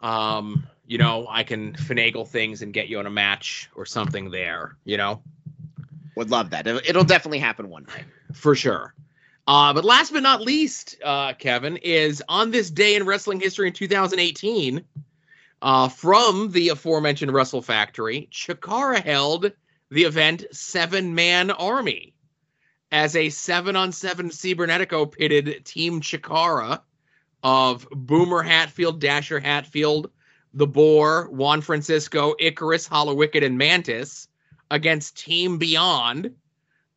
Um, you know, I can finagle things and get you in a match or something there. You know. Would love that. It'll, definitely happen one day. for sure. Uh, but last but not least, uh, Kevin, is on this day in wrestling history in 2018, uh, from the aforementioned Wrestle Factory, Chikara held the event Seven Man Army as a seven on seven Cibernetico pitted Team Chikara of Boomer Hatfield, Dasher Hatfield, The Boar, Juan Francisco, Icarus, Hallowicked, and Mantis against Team Beyond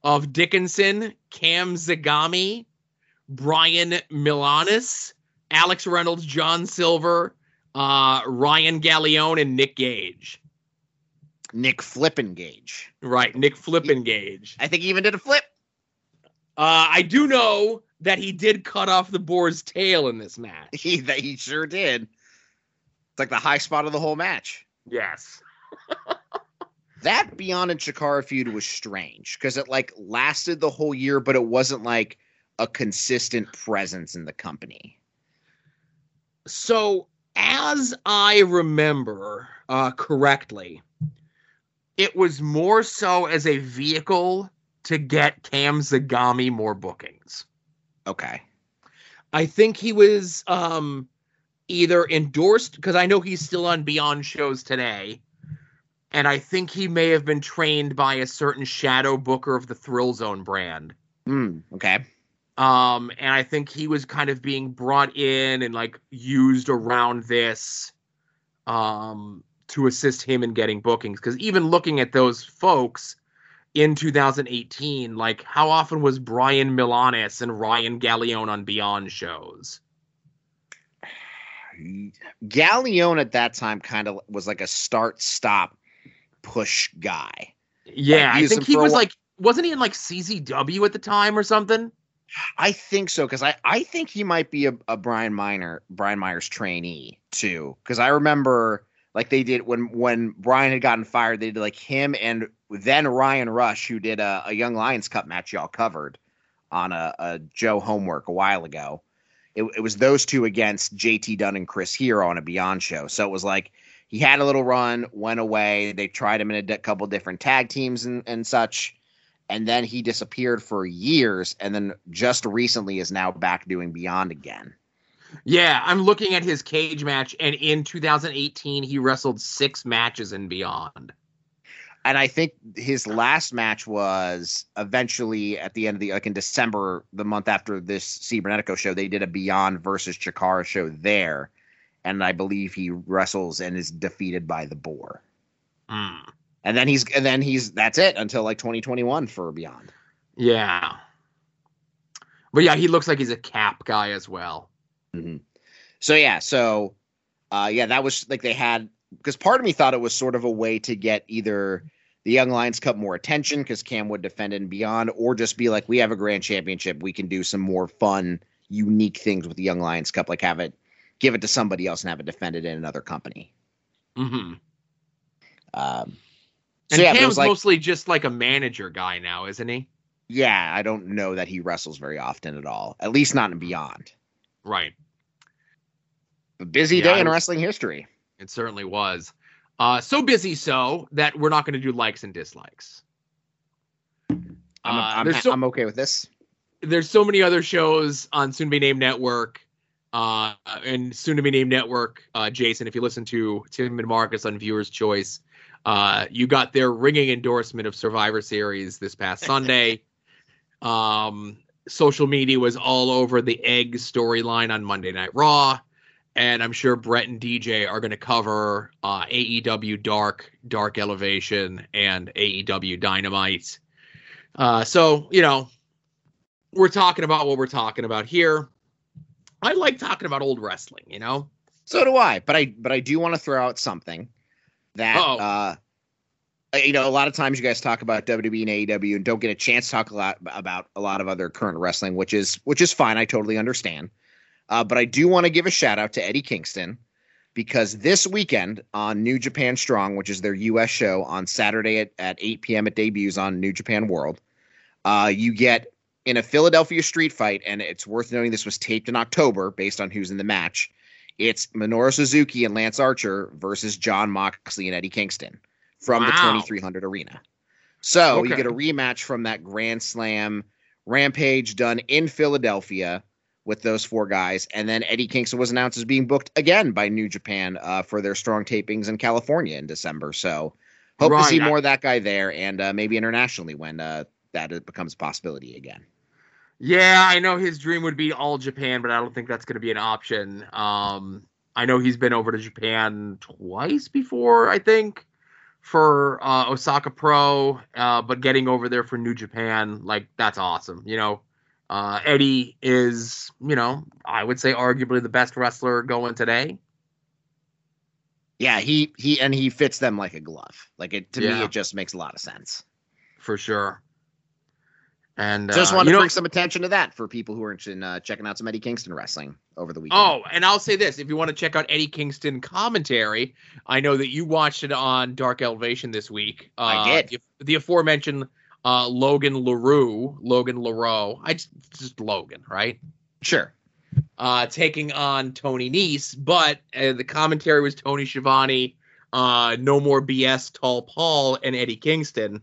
of Dickinson, Cam Zagami, Brian Milonas, Alex Reynolds, John Silver, uh, Ryan Galeone, and Nick Gage. Nick Flippin Gage. Right, Nick Flippin Gage. I think he even did a flip. Uh, I do know that he did cut off the boar's tail in this match. *laughs* He that he sure did. It's like the high spot of the whole match. Yes. *laughs* That Beyond and Chikara feud was strange because it like lasted the whole year, but it wasn't like a consistent presence in the company. So, as I remember uh, correctly, it was more so as a vehicle to get Cam Zagami more bookings. Okay. I think he was um, either endorsed because I know he's still on Beyond shows today, and I think he may have been trained by a certain shadow booker of the Thrill Zone brand. Hmm. okay. Um, and I think he was kind of being brought in and like used around this um to assist him in getting bookings. Because even looking at those folks in 2018, like how often was Brian Milonas and Ryan Galeone on Beyond shows? Galeone at that time kind of was like a start stop push guy. Yeah, Like, I think he was like wasn't he in like CZW at the time or something? I think so because I, I think he might be a, a Brian Miner Brian Myers trainee too because I remember like they did when when Brian had gotten fired they did like him and then Ryan Rush who did a, a Young Lions Cup match y'all covered on a, a Joe homework a while ago. It, it was those two against JT Dunn and Chris Hero on a Beyond show. So it was like he had a little run, went away. They tried him in a couple different tag teams and, and such and then he disappeared for years and then just recently is now back doing beyond again Yeah, I'm looking at his Cagematch, and in 2018 he wrestled six matches and beyond. and i think his last match was eventually at the end of the like in december the month after this cibernetico show they did a beyond versus chikara show there and i believe he wrestles and is defeated by the boar Hmm. and then he's and then he's that's it until like 2021 for beyond Yeah. But yeah, he looks like he's a cap guy as well. Mhm. So yeah, so uh yeah, that was like they had because part of me thought it was sort of a way to get either the Young Lions Cup more attention because Cam would defend it and beyond, or just be like, we have a grand championship, we can do some more fun, unique things with the Young Lions Cup, like have it give it to somebody else and have it defended in another company. hmm Um so And yeah, Cam's like mostly just like a manager guy now, isn't he? yeah, I don't know that he wrestles very often at all. At least not in beyond. Right. A busy Yeah, day in wrestling history. It certainly was. Uh, so busy so that we're not going to do likes and dislikes. I'm, Uh, I'm, so I'm okay with this. there's so many other shows on soon to be named network uh and soon to be named network uh jason if you listen to tim and marcus on viewers choice uh you got their ringing endorsement of survivor series this past *laughs* sunday um social media was all over the egg storyline on monday night raw and i'm sure brett and dj are going to cover uh aew dark dark elevation and aew dynamite uh so you know we're talking about what we're talking about here. I like talking about old wrestling, you know. So do I. But I but I do want to throw out something that Uh-oh. uh you know, a lot of times you guys talk about WWE and AEW and don't get a chance to talk a lot about a lot of other current wrestling, which is which is fine. I totally understand. Uh, but I do want to give a shout out to Eddie Kingston because this weekend on New Japan Strong, which is their US show on Saturday at, at 8 p.m. It debuts on New Japan World. Uh, you get in a Philadelphia street fight, and it's worth noting this was taped in October based on who's in the match. It's Minoru Suzuki and Lance Archer versus John Moxley and Eddie Kingston from the 2300 arena. So you get a rematch from that Grand Slam Rampage done in Philadelphia with those four guys, and then Eddie Kingston was announced as being booked again by New Japan uh, for their strong tapings in California in December. So hope to see more of that guy there, and uh, maybe internationally when uh, that becomes a possibility again. Yeah, I know his dream would be all Japan, but I don't think that's going to be an option. Um, I know he's been over to Japan twice before, I think, for uh, Osaka Pro, uh, but getting over there for New Japan, like that's awesome. You know, uh, Eddie is, you know, I would say arguably the best wrestler going today. Yeah, he he and he fits them like a glove. Like it to me, it just makes a lot of sense. for sure. And Just uh, want to know, bring some attention to that for people who are interested in uh, checking out some Eddie Kingston wrestling over the weekend. Oh, and I'll say this: if you want to check out Eddie Kingston commentary, I know that you watched it on Dark Elevation this week. Uh, I did. The, the aforementioned uh, Logan Larue, Logan LaRoe. I just just Logan, right? sure. Uh, taking on Tony Nese, but uh, the commentary was Tony Schiavone, uh, No More BS, Tall Paul, and Eddie Kingston,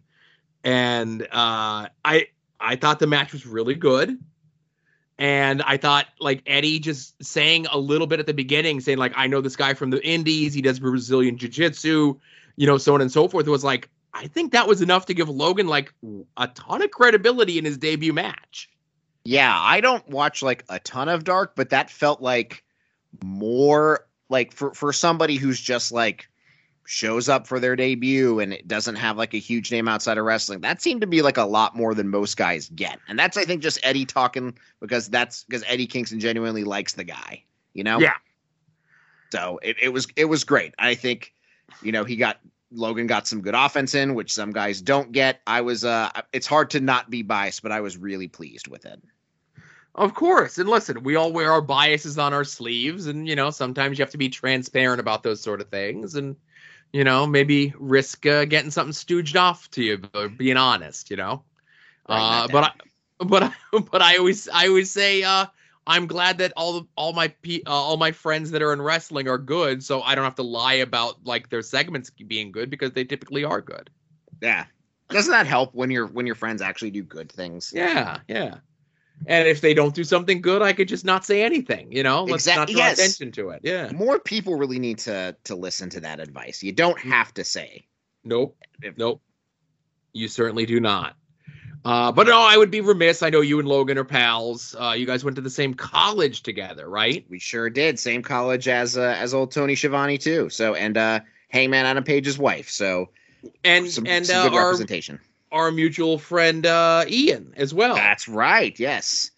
and uh, I I thought the match was really good. And I thought like Eddie just saying a little bit at the beginning, saying like, I know this guy from the Indies, he does Brazilian Jiu Jitsu, you know, so on and so forth. It was like, I think that was enough to give Logan like a ton of credibility in his debut match. Yeah, I don't watch like a ton of Dark, but that felt like more like for for somebody who's just like shows up for their debut and it doesn't have like a huge name outside of wrestling. That seemed to be like a lot more than most guys get. And that's I think just Eddie talking because that's because Eddie Kingston genuinely likes the guy, you know? Yeah. So it, it was it was great. I think, you know, he got Logan got some good offense in, which some guys don't get. I was uh it's hard to not be biased, but I was really pleased with it. Of course. And listen, we all wear our biases on our sleeves. And, you know, sometimes you have to be transparent about those sort of things. And, you know, maybe risk uh, getting something stooged off to you, or being honest, you know? Writing Uh, but. I, but I, *laughs* but I always I always say uh, I'm glad that all all my pe- uh, all my friends that are in wrestling are good, so I don't have to lie about like their segments being good because they typically are good. Yeah. Doesn't that help when your when your friends actually do good things? Yeah, yeah. And if they don't do something good, I could just not say anything. You know, let's Exact- not draw yes. attention to it. Yeah. More people really need to to listen to that advice. You don't have to say. Nope. If- Nope. You certainly do not. Uh, but no, I would be remiss. I know you and Logan are pals. Uh, you guys went to the same college together, right? We sure did. Same college as uh, as old Tony Schiavone too. So and uh Hangman Adam Page's wife. So And some, and some uh, good our representation. our mutual friend uh, Ian as well. That's right. Yes.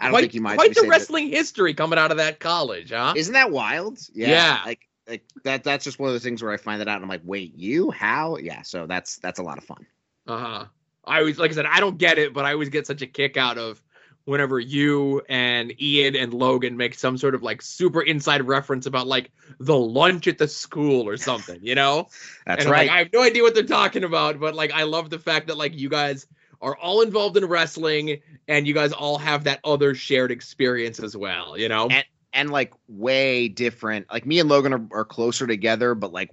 I don't quite, think you might quite the saying that- wrestling history coming out of that college, huh? Isn't that wild? Yeah. Yeah. Like like that that's just one of the things where I find that out and I'm like, wait, you? How? Yeah, so that's that's a lot of fun. Uh huh. I always, like I said, I don't get it, but I always get such a kick out of whenever you and Ian and Logan make some sort of like super inside reference about like the lunch at the school or something, you know? *laughs* That's and right. like, I have no idea what they're talking about, but like I love the fact that like you guys are all involved in wrestling, and you guys all have that other shared experience as well. You know, and, and like way different. Like me and Logan are, are closer together, but like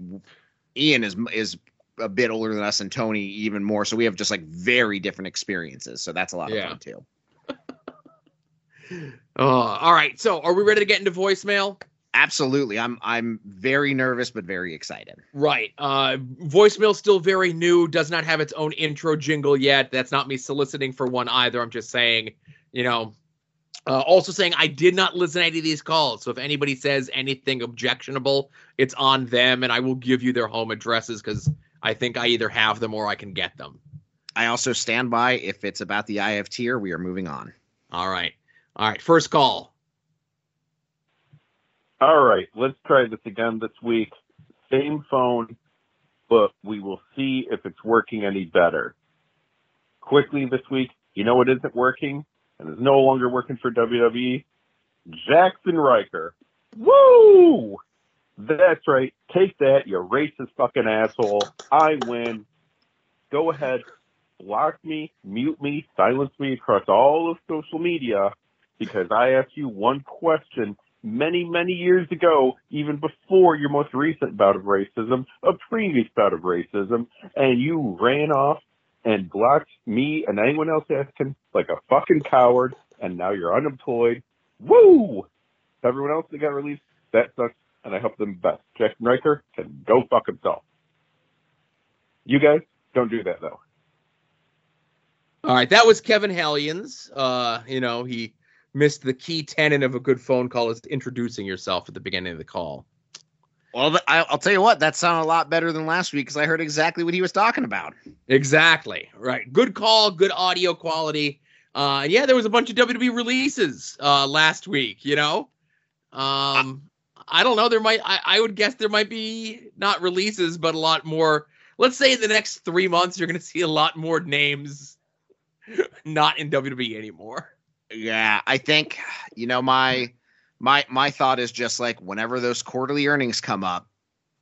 Ian is is a bit older than us, and Tony even more. So we have just like very different experiences. So that's a lot of fun too. *laughs* Uh, all right. So, are we ready to get into voicemail? Absolutely, I'm I'm very nervous but very excited. Right. Uh, voicemail still very new. Does not have its own intro jingle yet. That's not me soliciting for one either. I'm just saying, you know. Uh, also saying I did not listen to any of these calls. So if anybody says anything objectionable, it's on them, and I will give you their home addresses because I think I either have them or I can get them. I also stand by if it's about the IF tier, we are moving on. All right. All right. First call. All right, let's try this again this week. Same phone, but we will see if it's working any better. Quickly this week, you know what isn't working and is no longer working for WWE? Jaxson Ryker. Woo! That's right. Take that, you racist fucking asshole. I win. Go ahead, block me, mute me, silence me across all of social media because I asked you one question many, many years ago, even before your most recent bout of racism, a previous bout of racism, and you ran off and blocked me and anyone else asking like a fucking coward, and now you're unemployed. Woo! Everyone else that got released, that sucks, and I hope them best. Jaxson Ryker can go fuck himself. You guys, don't do that though. All right, that was Kevin Hellions. Uh, you know, he missed the key tenet of a good phone call is introducing yourself at the beginning of the call. Well, I- I'll tell you what, that sounded a lot better than last week because I heard exactly what he was talking about. Exactly. Right. Good call, good audio quality. Uh yeah, there was a bunch of WWE releases uh last week, you know? Um I don't know, there might I, I would guess there might be not releases, but a lot more let's say in the next three months you're gonna see a lot more names not in WWE anymore. Yeah, I think you know my my my thought is just like whenever those quarterly earnings come up,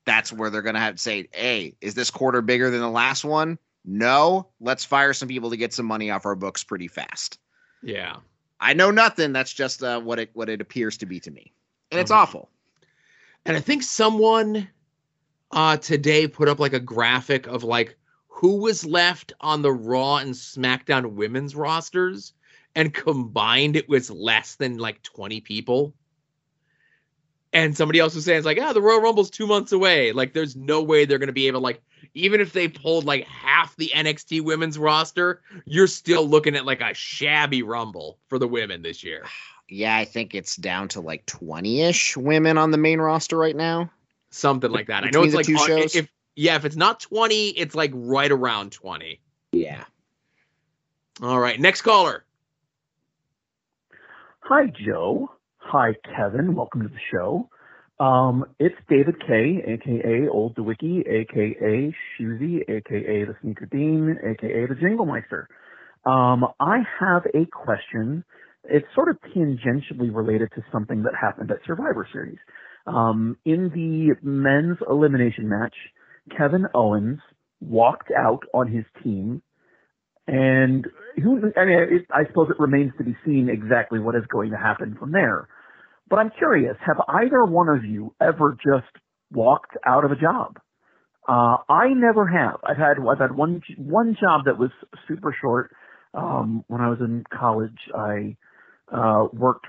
that's where they're gonna have to say, "Hey, is this quarter bigger than the last one?" No, let's fire some people to get some money off our books pretty fast. Yeah. I know nothing. That's just uh, what it what it appears to be to me, and it's Mhm. awful. And I think someone uh today put up like a graphic of like who was left on the Raw and SmackDown women's rosters and combined it was less than like 20 people. And somebody else was saying it's like, ah, the Royal Rumble's two months away. Like, there's no way they're gonna be able like even if they pulled like half the NXT women's roster, you're still looking at like a shabby rumble for the women this year. *sighs* *sighs* *sighs* Yeah, I think it's down to like twenty ish women on the main roster right now. Something like that. I know it's like two on- shows? if yeah, if it's not 20, it's like right around 20. Yeah. All right, next caller. Hi, Joe. Hi, Kevin. Welcome to the show. Um, it's David K, aka Old DeWicki, aka Shoozy, aka the Sneaker Dean, aka the Jingle Meister. Um, I have a question. It's sort of tangentially related to something that happened at Survivor Series. Um, in the men's elimination match, Kevin Owens walked out on his team and who, I mean, it, I suppose it remains to be seen exactly what is going to happen from there. But I'm curious, have either one of you ever just walked out of a job? Uh, I never have. I've had, I've had one, one job that was super short. Um, when I was in college, I, uh, worked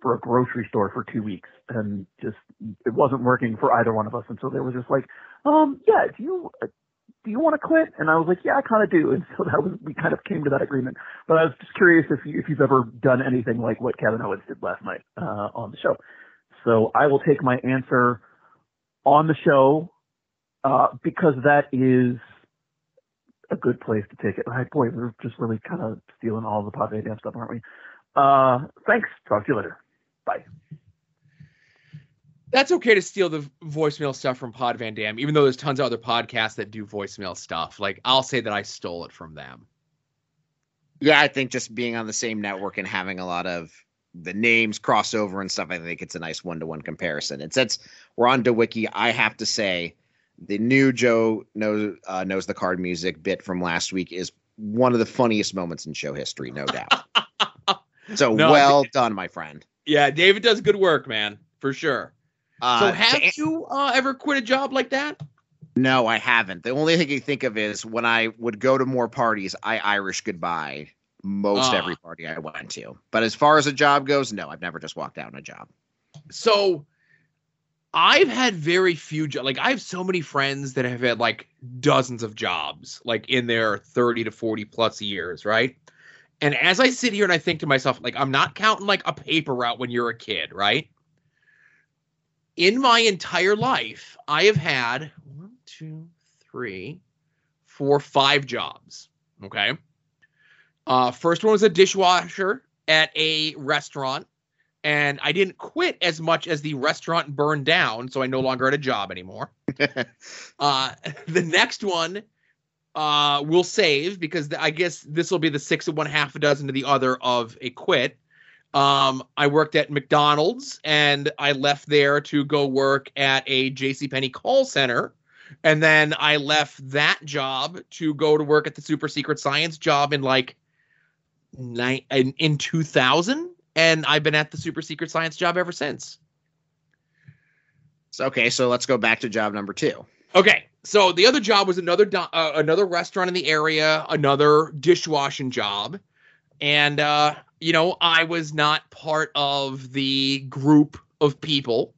for a grocery store for two weeks and just, it wasn't working for either one of us. And so they were just like, um, yeah, do you, do you want to quit? And I was like, yeah, I kind of do. And so that was, we kind of came to that agreement. But I was just curious if you, if you've ever done anything like what Kevin Owens did last night, uh, on the show. So I will take my answer on the show, uh, because that is a good place to take it. Right, boy, we're just really kind of stealing all the Van Dam stuff, aren't we? Uh, thanks. Talk to you later. Bye. That's okay to steal the voicemail stuff from Pod Van Dam, even though there's tons of other podcasts that do voicemail stuff. Like I'll say that I stole it from them. Yeah, I think just being on the same network and having a lot of the names crossover and stuff, I think it's a nice one to one comparison. And since we're on DeWiki, I have to say the new Joe knows uh, knows the card music bit from last week is one of the funniest moments in show history, no doubt. *laughs* so No, well done, my friend. Yeah, David does good work, man, for sure. Uh, so have an- you uh, ever quit a job like that? No, I haven't. The only thing I think of is when I would go to more parties, I Irish goodbye most Ah. every party I went to. But as far as a job goes, no, I've never just walked out on a job. So I've had very few jo- like I have so many friends that have had like dozens of jobs like in their 30 to 40 plus years, right? And as I sit here and I think to myself like I'm not counting like a paper route when you're a kid, right? In my entire life, I have had one, two, three, four, five jobs. Okay. Uh, first one was a dishwasher at a restaurant and I didn't quit as much as the restaurant burned down, so I no longer had a job anymore. *laughs* uh, *laughs* the next one uh, we'll save because th- I guess this will be the six and one half a dozen to the other of a quit. Um, I worked at McDonald's and I left there to go work at a JCPenney call center. And then I left that job to go to work at the super secret science job in like ni- in, in 2000 and I've been at the super secret science job ever since. So, okay, so let's go back to job number two. Okay, so the other job was another do- uh, another restaurant in the area, another dishwashing job, and uh, you know I was not part of the group of people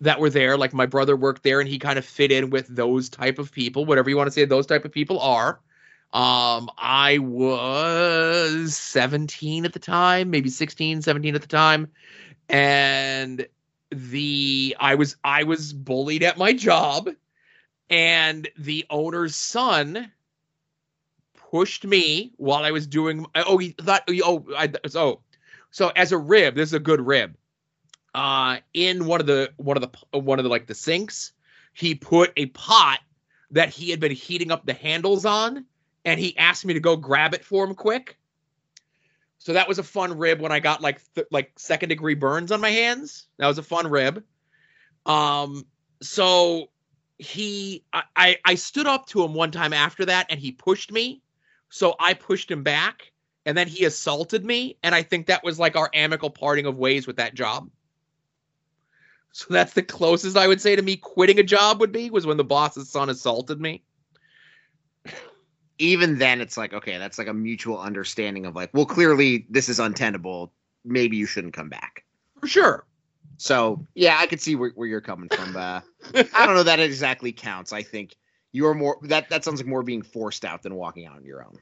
that were there. Like my brother worked there, and he kind of fit in with those type of people, whatever you want to say those type of people are. Um, I was 17 at the time, maybe 16, 17 at the time, and the I was I was bullied at my job and the owner's son pushed me while I was doing. Oh, he thought. Oh, I, so so as a rib, this is a good rib. Uh, in one of the one of the one of the like the sinks, he put a pot that he had been heating up the handles on, and he asked me to go grab it for him quick. So that was a fun rib when I got like th- like second degree burns on my hands. That was a fun rib. Um, so he I, I I stood up to him one time after that and he pushed me. So I pushed him back and then he assaulted me. And I think that was like our amicable parting of ways with that job. So that's the closest I would say to me quitting a job would be was when the boss's son assaulted me. Even then, it's like, okay, that's like a mutual understanding of like, well, clearly this is untenable. Maybe you shouldn't come back. For sure. So, yeah, I could see where, where you're coming from. Uh, I don't know that it exactly counts. I think you're more that that sounds like more being forced out than walking out on your own.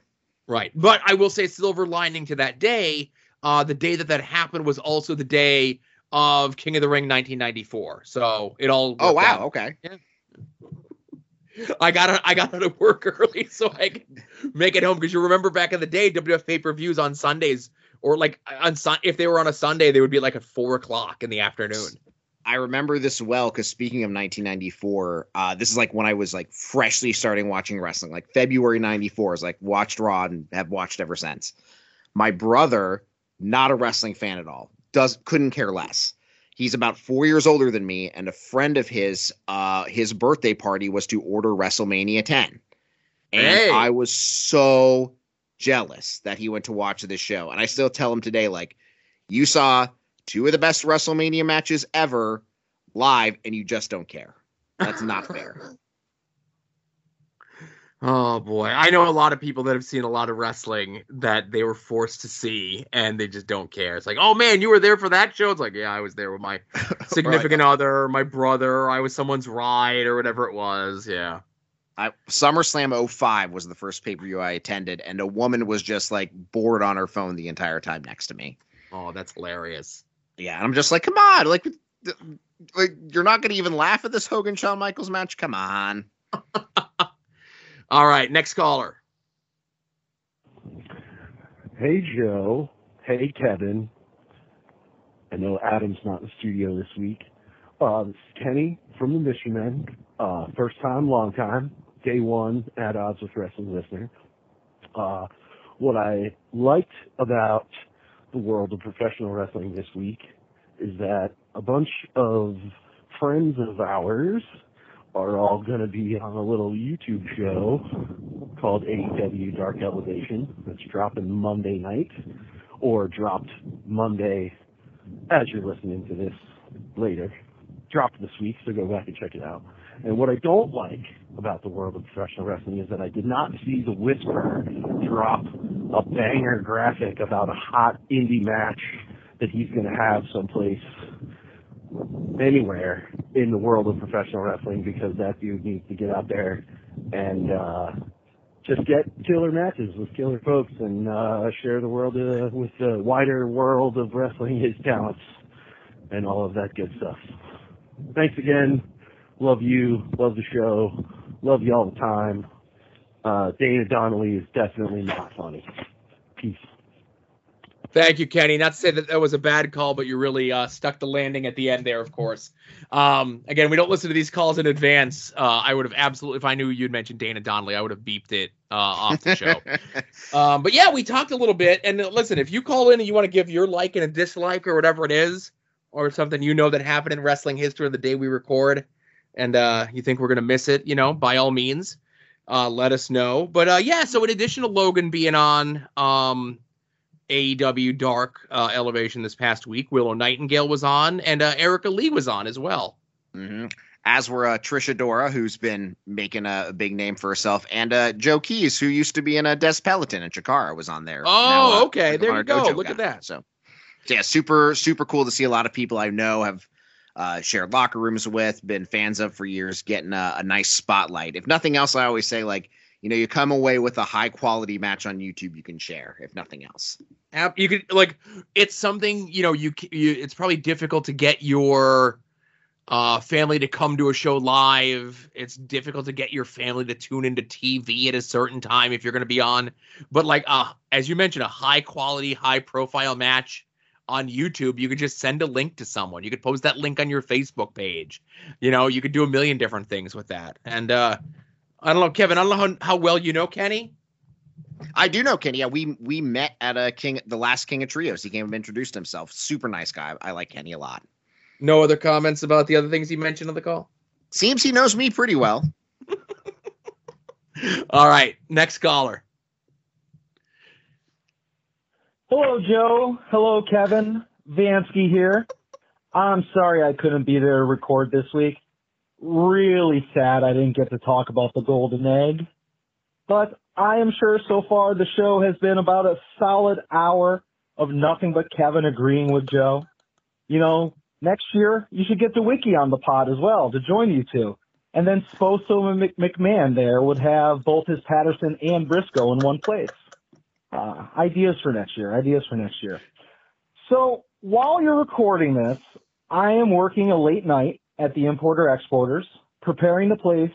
Right. But I will say silver lining to that day, uh the day that that happened was also the day of King of the Ring 1994. So it all Oh wow, out. okay. *laughs* I got I got out of work *laughs* early so I could make it home because you remember back in the day WF pay per views on Sundays or like on Sun if they were on a Sunday they would be like at four o'clock in the afternoon. I remember this well because speaking of 1994, uh, this is like when I was like freshly starting watching wrestling, like February '94. Is like watched Raw and have watched ever since. My brother, not a wrestling fan at all, does couldn't care less. He's about four years older than me, and a friend of his, uh, his birthday party was to order WrestleMania 10, and Hey. I was so jealous that he went to watch this show. And I still tell him today, like, you saw two of the best WrestleMania matches ever live, and you just don't care. That's not fair. *laughs* Oh boy, I know a lot of people that have seen a lot of wrestling that they were forced to see and they just don't care. It's like, oh man, you were there for that show. It's like, yeah, I was there with my *laughs* significant other, my brother, I was someone's ride or whatever it was. Yeah. I, SummerSlam 05 was the first pay per view I attended, and a woman was just like bored on her phone the entire time next to me. Oh, that's hilarious. Yeah, and I'm just like, come on, like, like you're not gonna even laugh at this Hogan Shawn Michaels match? Come on. *laughs* All right, next caller. Hey, Joe. Hey, Kevin. I know Adam's not in the studio this week. Uh, this is Kenny from the Mission Men. Uh, first time, long time. Day one, at odds with wrestling listener. Uh, what I liked about the world of professional wrestling this week is that a bunch of friends of ours are all going to be on a little YouTube show called AEW Dark Elevation that's dropping Monday night or dropped Monday as you're listening to this later. Dropped this week, so go back and check it out. And what I don't like about the world of professional wrestling is that I did not see the Whisper drop a banger graphic about a hot indie match that he's going to have someplace anywhere in the world of professional wrestling because that dude needs to get out there and uh just get killer matches with killer folks and uh share the world uh, with the wider world of wrestling his talents and all of that good stuff. Thanks again. Love you. Love the show. Love you all the time. Uh Dana Donnelly is definitely not funny. Peace. Thank you, Kenny. Not to say that that was a bad call, but you really uh, stuck the landing at the end there, of course. Um, again, we don't listen to these calls in advance. Uh, I would have absolutely, if I knew you'd mentioned Dana Donnelly, I would have beeped it uh, off the show. *laughs* um, but yeah, we talked a little bit. And listen, if you call in and you want to give your like and a dislike or whatever it is, or something you know that happened in wrestling history on the day we record, and uh, you think we're going to miss it, you know, by all means, uh, let us know. But uh, yeah, so in addition to Logan being on, um, AEW Dark uh, Elevation this past week. Willow Nightingale was on, and uh, Erica Lee was on as well. hmm As were uh, Trish Adora, who's been making a, a big name for herself, and uh, Joe Keys, who used to be in a Des Peloton and Chikara, was on there. Oh, Now, uh, okay. There you go. Look guy. at that. So, so, yeah, super super cool to see a lot of people I know have uh, shared locker rooms with, been fans of for years, getting a, a nice spotlight. If nothing else, I always say like, you know, you come away with a high quality match on YouTube, you can share. If nothing else. You could like it's something you know you, you it's probably difficult to get your uh family to come to a show live. It's difficult to get your family to tune into TV at a certain time if you're going to be on. But like uh as you mentioned a high quality, high profile match on YouTube, you could just send a link to someone. You could post that link on your Facebook page. You know, you could do a million different things with that. And uh I don't know, Kevin, I don't know how, how well you know Kenny. I do know Kenny. Yeah, we we met at a King, the last King of Trios. He came and introduced himself. Super nice guy. I like Kenny a lot. No other comments about the other things he mentioned on the call? Seems he knows me pretty well. *laughs* All right, next caller. Hello, Joe. Hello, Kevin. Vansky here. I'm sorry I couldn't be there to record this week. Really sad I didn't get to talk about the golden egg. But I am sure so far the show has been about a solid hour of nothing but Kevin agreeing with Joe. You know, next year you should get the wiki on the pod as well to join you two. And then Sposto and McMahon there would have both his Patterson and Briscoe in one place uh, ideas for next year. Ideas for next year. So while you're recording this, I am working a late night at the importer exporters, preparing the place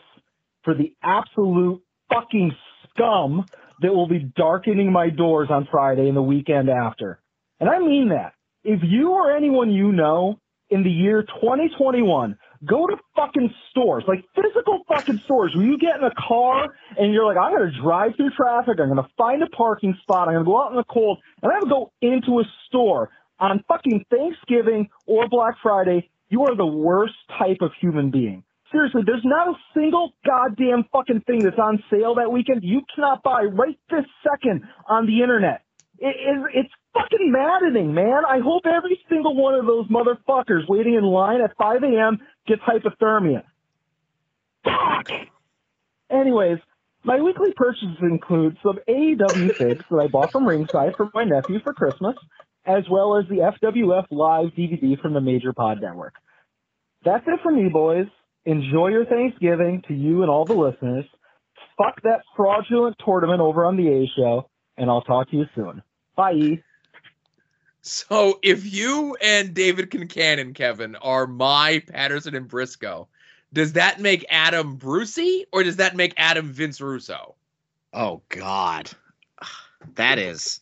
for the absolute fucking scum that will be darkening my doors on Friday and the weekend after. And I mean that. If you or anyone you know in the year 2021 go to fucking stores, like physical fucking stores, where you get in a car and you're like, I'm going to drive through traffic, I'm going to find a parking spot, I'm going to go out in the cold, and I'm going to go into a store on fucking Thanksgiving or Black Friday, you are the worst type of human being. Seriously, there's not a single goddamn fucking thing that's on sale that weekend you cannot buy right this second on the internet. It, it, it's fucking maddening, man. I hope every single one of those motherfuckers waiting in line at 5 a.m. gets hypothermia. Fuck! Anyways, my weekly purchases include some AEW figs that I bought from Ringside for my nephew for Christmas, as well as the FWF Live DVD from the Major Pod Network. That's it for me, boys. Enjoy your Thanksgiving to you and all the listeners. Fuck that fraudulent tournament over on the A Show, and I'll talk to you soon. Bye. So if you and David Concannon, Kevin, are my Patterson and Briscoe, does that make Adam Brucey or does that make Adam Vince Russo? Oh God, that is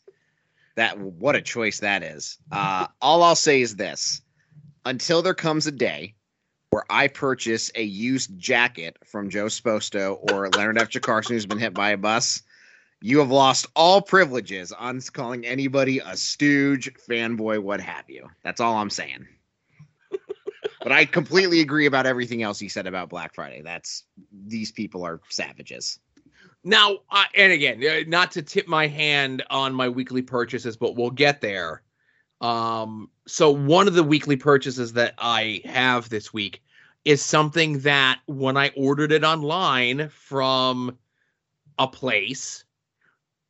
that. What a choice that is. Uh, all I'll say is this: until there comes a day where I purchase a used jacket from Joe Sposto or Leonard F. Chikarason who's been hit by a bus, you have lost all privileges on calling anybody a stooge, fanboy, what have you. That's all I'm saying. *laughs* but I completely agree about everything else you said about Black Friday. That's these people are savages. Now, uh, and again, uh, not to tip my hand on my weekly purchases, but we'll get there. Um, so one of the weekly purchases that I have this week is something that when I ordered it online from a place,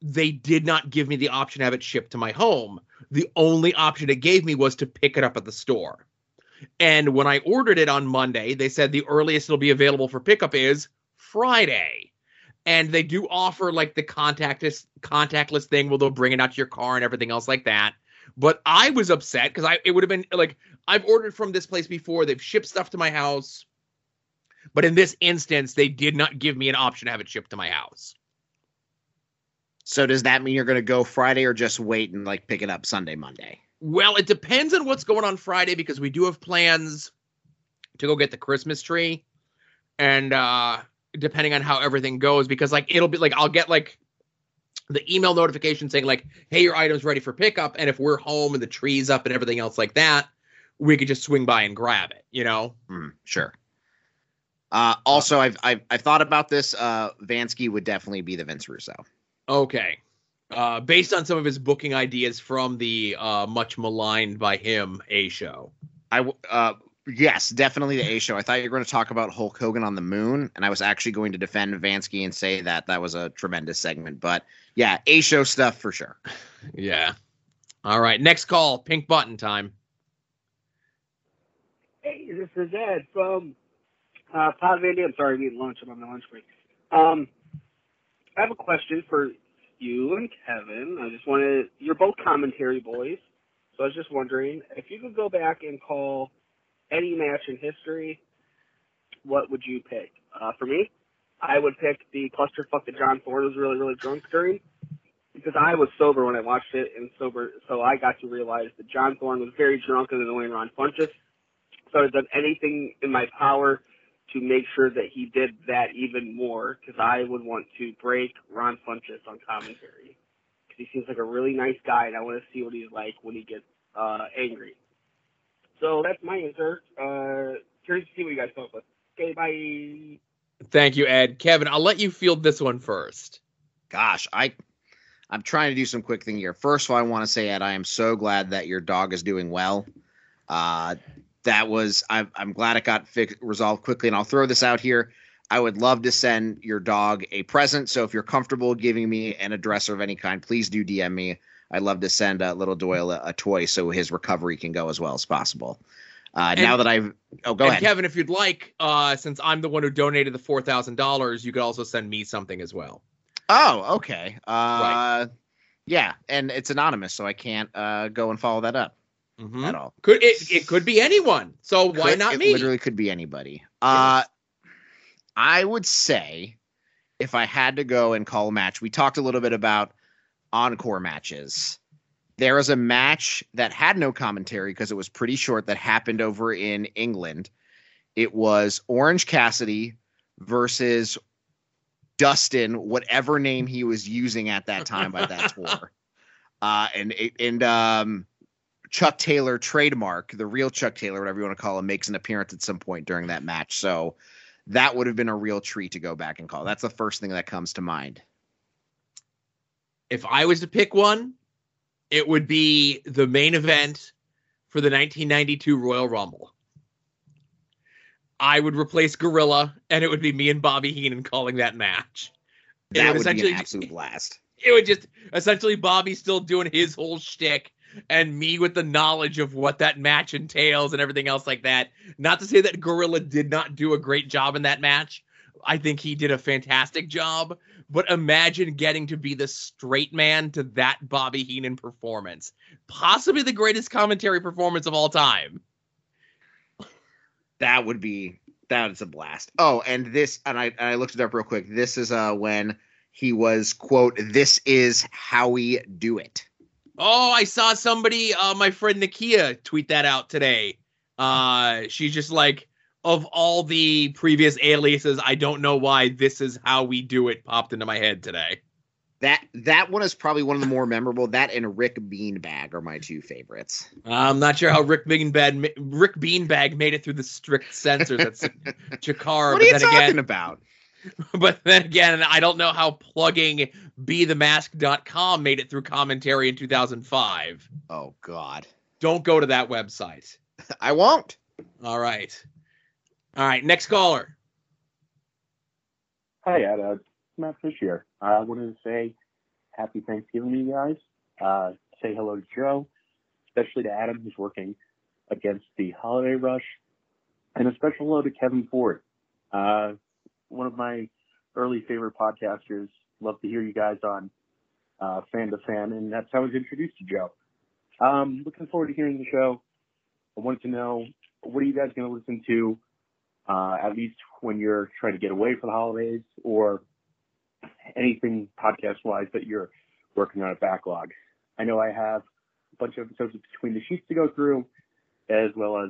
they did not give me the option to have it shipped to my home. The only option it gave me was to pick it up at the store. And when I ordered it on Monday, they said the earliest it'll be available for pickup is Friday. And they do offer like the contactless contactless thing where they'll bring it out to your car and everything else like that. But I was upset because I it would have been like I've ordered from this place before. They've shipped stuff to my house. But in this instance, they did not give me an option to have it shipped to my house. So does that mean you're going to go Friday or just wait and like pick it up Sunday, Monday? Well, it depends on what's going on Friday because we do have plans to go get the Christmas tree. And uh depending on how everything goes, because like it'll be like I'll get like the email notification saying like, "Hey, your item's ready for pickup," and if we're home and the tree's up and everything else like that, we could just swing by and grab it. You know? Hmm, sure. Uh, also, I've, I've I've thought about this. Uh, Vansky would definitely be the Vince Russo. Okay. Uh, based on some of his booking ideas from the uh, much maligned by him A show. I w- uh, yes, definitely the A show. I thought you were going to talk about Hulk Hogan on the moon, and I was actually going to defend Vansky and say that that was a tremendous segment. But yeah, A show stuff for sure. *laughs* Yeah. All right. Next call. Pink button time. Hey, this is Ed from uh, Pod Van Dam. I'm sorry, I'm eating lunch. I'm on my lunch break. Um, I have a question for you and Kevin. I just wanted, you're both commentary boys. So I was just wondering if you could go back and call any match in history, what would you pick? Uh, for me, I would pick the clusterfuck that John Thorne was really, really drunk during because I was sober when I watched it and sober, so I got to realize that John Thorne was very drunk and annoying Ron Funches. So I've done anything in my power to make sure that he did that even more because I would want to break Ron Funches on commentary because he seems like a really nice guy and I want to see what he's like when he gets uh, angry. So that's my answer. Uh, curious to see what you guys come up with. Okay, bye. Thank you, Ed. Kevin, I'll let you field this one first. Gosh, I I'm trying to do some quick thing here. First of all, I want to say, Ed, I am so glad that your dog is doing well. Uh, that was I'm, I'm glad it got fixed, resolved quickly. And I'll throw this out here. I would love to send your dog a present. So if you're comfortable giving me an address of any kind, please do DM me. I'd love to send uh, little Doyle a, a toy so his recovery can go as well as possible. Uh, And- now that I've oh go and ahead. Kevin, if you'd like, uh, since I'm the one who donated the four thousand dollars, you could also send me something as well. Oh, okay. Uh, yeah, and it's anonymous, so I can't uh, go and follow that up Mhm. at all. Could it? It could be anyone. So why Could- not it me? Literally could be anybody. Uh, I would say if I had to go and call a match, we talked a little bit about encore matches. There was a match that had no commentary because it was pretty short that happened over in England. It was Orange Cassidy versus Dustin, whatever name he was using at that time by that *laughs* tour. Uh, and and um, Chuck Taylor trademark, the real Chuck Taylor, whatever you want to call him, makes an appearance at some point during that match. So that would have been a real treat to go back and call. That's the first thing that comes to mind. if I was to pick one, it would be the main event for the 1992 Royal Rumble. I would replace Gorilla, and it would be me and Bobby Heenan calling that match. It That would be an absolute blast. It would just essentially Bobby still doing his whole shtick, and me with the knowledge of what that match entails and everything else like that. Not to say that Gorilla did not do a great job in that match. I think he did a fantastic job, but imagine getting to be the straight man to that Bobby Heenan performance. Possibly the greatest commentary performance of all time. That would be that is a blast. Oh, and this and I and I looked it up real quick. This is uh when he was quote, "This is how we do it." Oh, I saw somebody, uh, my friend Nakia, tweet that out today. Uh, she's just like, of all the previous aliases, I don't know why this is how we do it popped into my head today. That that one is probably one of the more memorable. That and Rick Beanbag are my two favorites. I'm not sure how Rick Beanbag Rick Beanbag made it through the strict censors at *laughs* Chikara. what are you talking again, about? *laughs* but then again, I don't know how plugging BeTheMask.com made it through commentary in 2005. Oh God, Don't go to that website. *laughs* I won't. All right. All right. Next caller. Hi, Ed. Uh, Matt Fish here. I wanted to say happy Thanksgiving to you guys. Uh, say hello to Joe, especially to Adam, who's working against the holiday rush, and a special hello to Kevin Ford, uh, one of my early favorite podcasters. Love to hear you guys on uh, Fan to Fan, and that's how I was introduced to Joe. Um, looking forward to hearing the show. I wanted to know what are you guys going to listen to uh, at least when you're trying to get away for the holidays or anything podcast wise that you're working on a backlog. I know I have a bunch of episodes of Between the Sheets to go through, as well as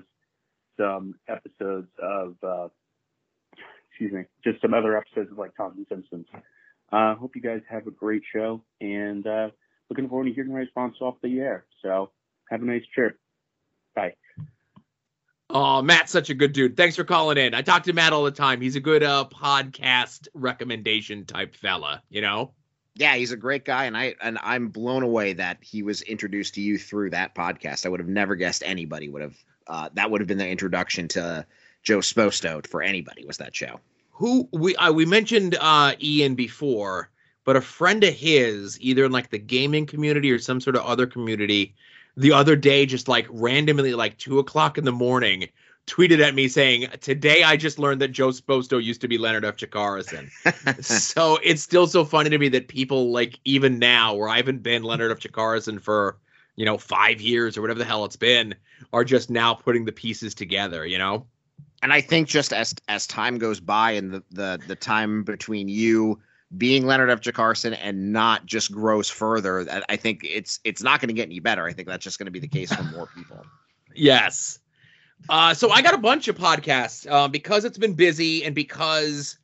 some episodes of, uh, excuse me, just some other episodes of like Talking Simpsons. Uh, hope you guys have a great show and uh, looking forward to hearing my response off the air. So have a nice trip. Bye. Oh, Matt's such a good dude. Thanks for calling in. I talk to Matt all the time. He's a good uh, podcast recommendation type fella, you know? Yeah, he's a great guy, and I and I'm blown away that he was introduced to you through that podcast. I would have never guessed anybody would have. Uh, that would have been the introduction to Joe Sposto for anybody. Was that show? Who we uh, we mentioned uh, Ian before, but a friend of his, either in like the gaming community or some sort of other community, the other day just like randomly like two o'clock in the morning tweeted at me saying today i just learned that joe sposto used to be leonard f Chikarason. *laughs* so it's still so funny to me that people like even now where i haven't been leonard f Chikarason for you know five years or whatever the hell it's been are just now putting the pieces together you know and I think just as as time goes by and the the the time between you being Leonard F. Chikarason and not just grows further, I- I think it's it's not going to get any better. I think that's just going to be the case for *laughs* more people. Yes. Uh, so I got a bunch of podcasts uh, because it's been busy and because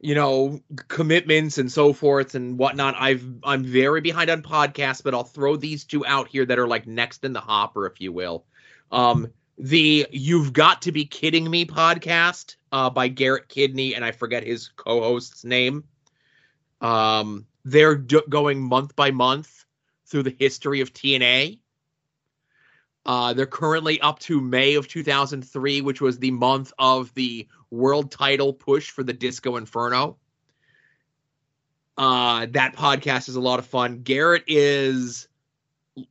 you know commitments and so forth and whatnot. I've I'm very behind on podcasts, but I'll throw these two out here that are like next in the hopper, if you will. Um, the "You've Got to Be Kidding Me" podcast uh, by Garrett Kidney, and I forget his co-host's name. Um, they're going month by month through the history of TNA. Uh, they're currently up to May of 2003, which was the month of the world title push for the Disco Inferno. Uh, that podcast is a lot of fun. Garrett is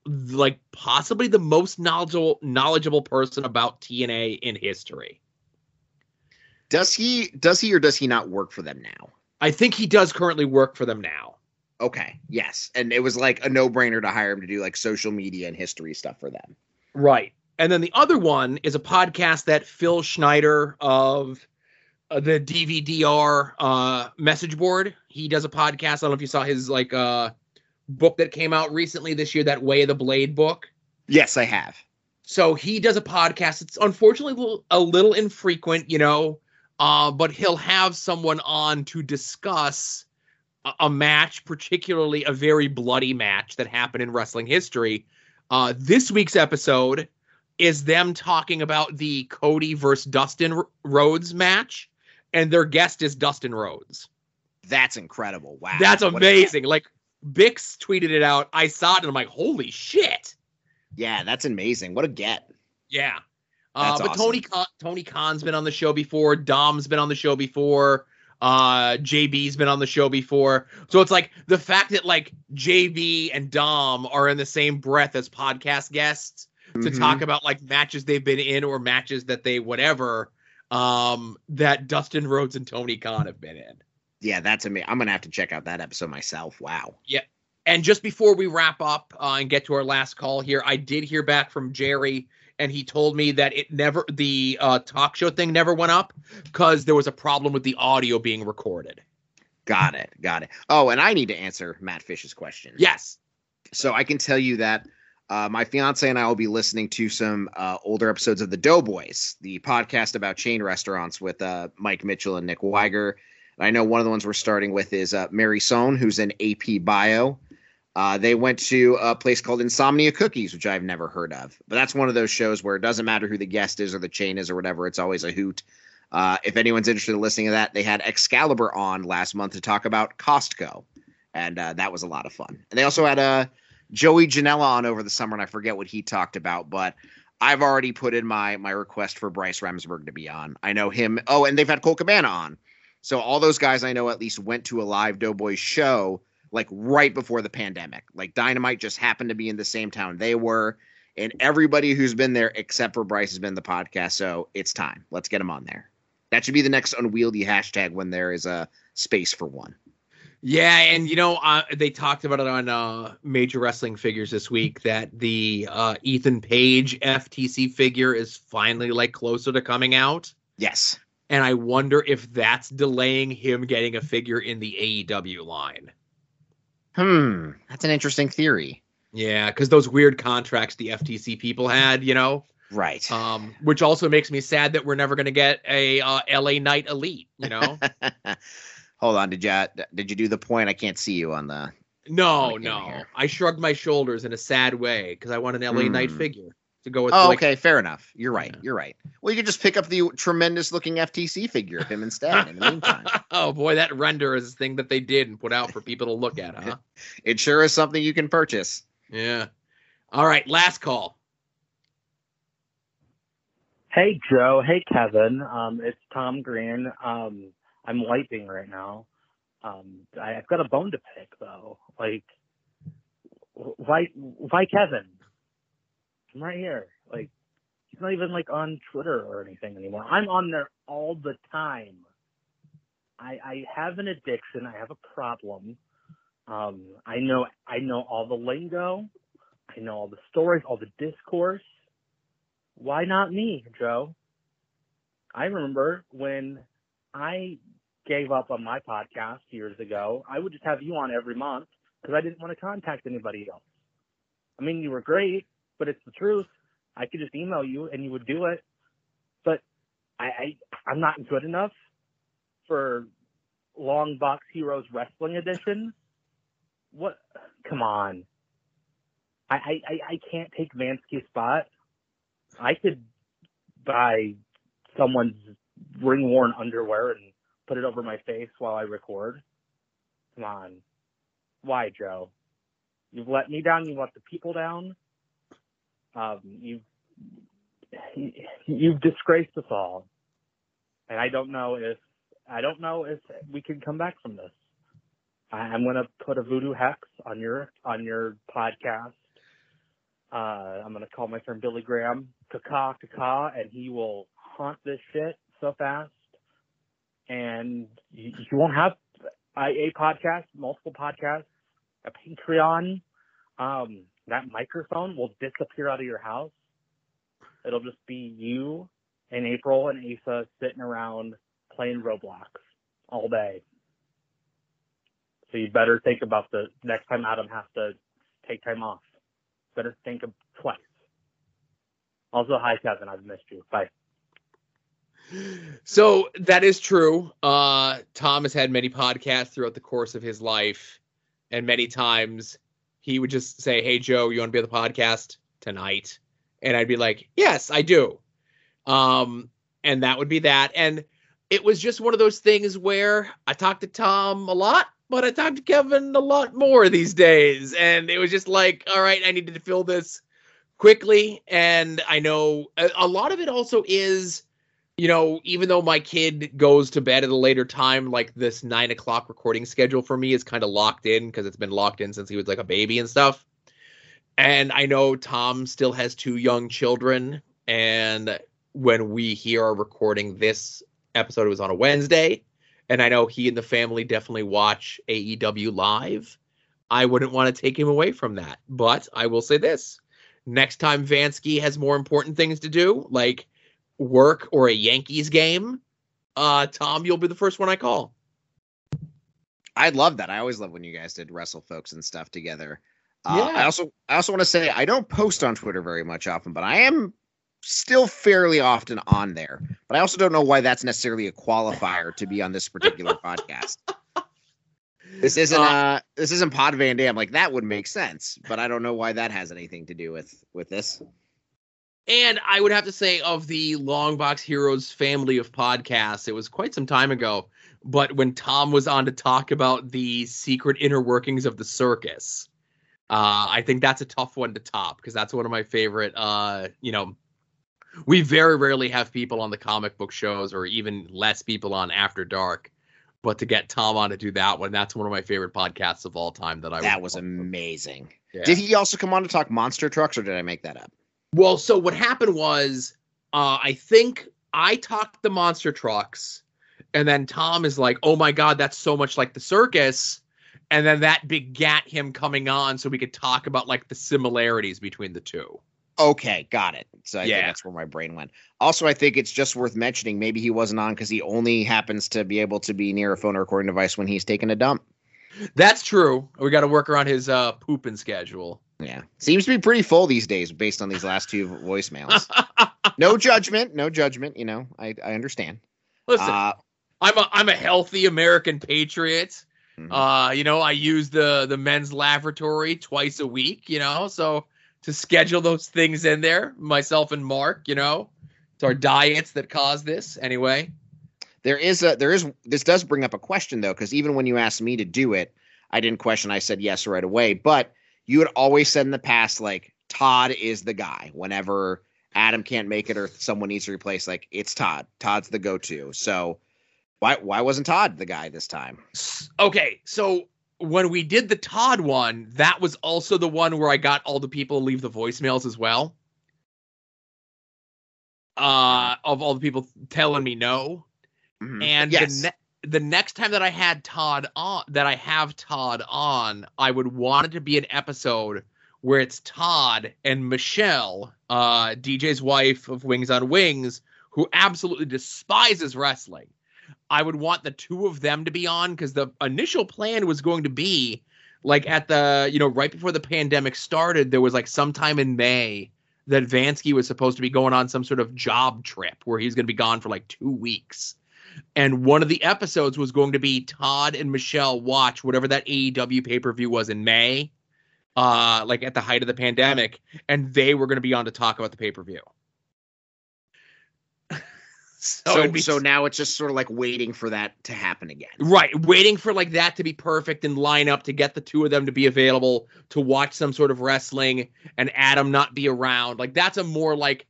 like possibly the most knowledgeable knowledgeable person about TNA in history. Does he does he or does he not work for them now? I think he does currently work for them now. Okay, yes, and it was like a no brainer to hire him to do like social media and history stuff for them. Right. And then the other one is a podcast that Phil Schneider of uh, the DVDR uh, message board. He does a podcast. I don't know if you saw his like uh, book that came out recently this year, that Way of the Blade book. Yes, I have. So he does a podcast. It's unfortunately a little, infrequent, you know, uh, but he'll have someone on to discuss a, a match, particularly a very bloody match that happened in wrestling history. Uh, this week's episode is them talking about the Cody versus Dustin Rhodes match, and their guest is Dustin Rhodes. That's incredible. Wow, That's amazing. Like Bix tweeted it out. I saw it and I'm like, holy shit. yeah, that's amazing. What a get. Yeah. Uh, but Tony Khan, Tony Khan's been on the show before. Dom's been on the show before. Uh, JB's been on the show before. So it's like the fact that like JB and Dom are in the same breath as podcast guests to Mhm. talk about like matches they've been in or matches that they whatever um that Dustin Rhodes and Tony Khan have been in. Yeah, that's amazing. I'm gonna have to check out that episode myself. Wow. Yeah. And just before we wrap up uh, and get to our last call here, I did hear back from Jerry, and he told me that it never the uh, talk show thing never went up because there was a problem with the audio being recorded. Got it. Got it. Oh, and I need to answer Matt Fish's question. Yes. So I can tell you that uh, my fiance and I will be listening to some uh, older episodes of the Doughboys, the podcast about chain restaurants with uh, Mike Mitchell and Nick Weiger. I know one of the ones we're starting with is uh, Mary Sohn, who's in AP Bio. Uh, they went to a place called Insomnia Cookies, which I've never heard of. But that's one of those shows where it doesn't matter who the guest is or the chain is or whatever. It's always a hoot. Uh, if anyone's interested in listening to that, they had Excalibur on last month to talk about Costco, and uh, that was a lot of fun. And they also had uh, Joey Janela on over the summer, and I forget what he talked about, but I've already put in my my request for Bryce Remsburg to be on. I know him. Oh, and they've had Colt Cabana on. So all those guys I know at least went to a live Doughboys show like right before the pandemic. Like Dynamite just happened to be in the same town they were, and everybody who's been there except for Bryce has been the podcast. So it's time. Let's get him on there. That should be the next unwieldy hashtag when there is a space for one. Yeah, and you know uh, they talked about it on uh, Major Wrestling Figures this week that the uh, Ethan Page FTC figure is finally like closer to coming out. Yes, and I wonder if that's delaying him getting a figure in the AEW line. Hmm, that's an interesting theory. Yeah, because those weird contracts the FTC people had, you know, right? Um, which also makes me sad that we're never going to get a uh, LA Knight Elite. You know. *laughs* Hold on, did you did you do the point? I can't see you on the. No, no. Here. I shrugged my shoulders in a sad way because I want an LA mm. Knight figure to go with. Oh, like, okay, fair enough. You're right. Yeah. You're right. Well, you could just pick up the tremendous looking FTC figure of him instead. in the meantime. *laughs* oh boy, that render is a thing that they did and put out for people to look at, huh? *laughs* it sure is something you can purchase. Yeah. All right, last call. Hey Joe, hey Kevin. Um, it's Tom Green. Um, I'm wiping right now. Um, I, I've got a bone to pick though. Like, why, why Kevin? I'm right here. Like, he's not even like on Twitter or anything anymore. I'm on there all the time. I, I have an addiction. I have a problem. Um, I know, I know all the lingo. I know all the stories, all the discourse. Why not me, Joe? I remember when I gave up on my podcast years ago, I would just have you on every month because I didn't want to contact anybody else. I mean, you were great, but it's the truth. I could just email you and you would do it. But I, I I'm not good enough for Long Box Heroes Wrestling Edition. What? Come on. I I I can't take Vansky's spot. I could buy someone's ring worn underwear and put it over my face while I record. Come on. Why, Joe? You've let me down. You let the people down. Um, you've you've disgraced us all, and I don't know if I don't know if we can come back from this. I'm gonna put a voodoo hex on your on your podcast. Uh, I'm gonna call my friend Billy Graham, Kaka Kaka, and he will haunt this shit so fast and you, you won't have a podcast, multiple podcasts, a Patreon. Um, that microphone will disappear out of your house. It'll just be you and April and Asa sitting around playing Roblox all day. So you better think about the next time Adam has to take time off. Better think of twice. Also, hi Kevin, I've missed you. Bye. So that is true. Uh, Tom has had many podcasts throughout the course of his life, and many times he would just say, "Hey Joe, you want to be on the podcast tonight?" And I'd be like, "Yes, I do." Um, and that would be that. And it was just one of those things where I talked to Tom a lot, but I talked to Kevin a lot more these days, and it was just like, all right, I needed to fill this quickly. And I know a, a lot of it also is you know, even though my kid goes to bed at a later time, like this nine o'clock recording schedule for me is kind of locked in because it's been locked in since he was like a baby and stuff. And I know Tom still has two young children. And when we here are recording this episode, it was on a Wednesday. And I know he and the family definitely watch AEW live. I wouldn't want to take him away from that. But I will say this next time Vansky has more important things to do, like work or a Yankees game, uh, Tom, you'll be the first one I call. I love that. I always love when you guys did wrestle folks and stuff together. Uh, yeah. I also I also want to say I don't post on Twitter very much often, but I am still fairly often on there. But I also don't know why that's necessarily a qualifier to be on this particular *laughs* podcast. This isn't Uh, uh this isn't Pod Van Dam. Like that would make sense, but I don't know why that has anything to do with with this. And I would have to say, of the Longbox Heroes family of podcasts, it was quite some time ago. But when Tom was on to talk about the secret inner workings of the circus, uh, I think that's a tough one to top because that's one of my favorite. Uh, you know, we very rarely have people on the comic book shows, or even less people on After Dark. But to get Tom on to do that one, that's one of my favorite podcasts of all time. That I That was amazing. Yeah. Did he also come on to talk monster trucks, or did I make that up? Well, so what happened was, uh, I think I talked the monster trucks, and then Tom is like, "Oh my god, that's so much like the circus," and then that begat him coming on so we could talk about like the similarities between the two. Okay, got it. So I think Yeah. that's where my brain went. Also, I think it's just worth mentioning. Maybe he wasn't on because he only happens to be able to be near a phone or recording device when he's taking a dump. That's true. We got to work around his uh, pooping schedule. Yeah, seems to be pretty full these days based on these last two voicemails. no *laughs* judgment, no judgment. You know, I I understand. Listen, Uh, I'm a I'm a healthy American patriot. Mhm. Uh, you know, I use the the men's lavatory twice a week, you know, so to schedule those things in there, myself and Mark, you know. It's our diets that cause this anyway. there is a there is this does bring up a question though because even when you asked me to do it, I didn't question. I said yes right away. But you had always said in the past like Todd is the guy whenever Adam can't make it or someone needs to replace. Like it's Todd. Todd's the go to. So why why wasn't Todd the guy this time? Okay, so when we did the Todd one, that was also the one where I got all the people to leave the voicemails as well. Uh of all the people telling me no. Mhm. And yes, the, ne- the next time that I had Todd on, that I have Todd on, I would want it to be an episode where it's Todd and Michelle, uh, DJ's wife of Wings on Wings, who absolutely despises wrestling. I would want the two of them to be on because the initial plan was going to be like at the, you know, right before the pandemic started, there was like sometime in May that Vansky was supposed to be going on some sort of job trip where he's going to be gone for like two weeks and one of the episodes was going to be Todd and Michelle watch whatever that AEW pay per view was in May, uh, like at the height of the pandemic, and they were going to be on to talk about the pay per view. *laughs* so, so be- so now it's just sort of like waiting for that to happen again. right, waiting for like that to be perfect and line up to get the two of them to be available to watch some sort of wrestling and Adam not be around. Like that's a more like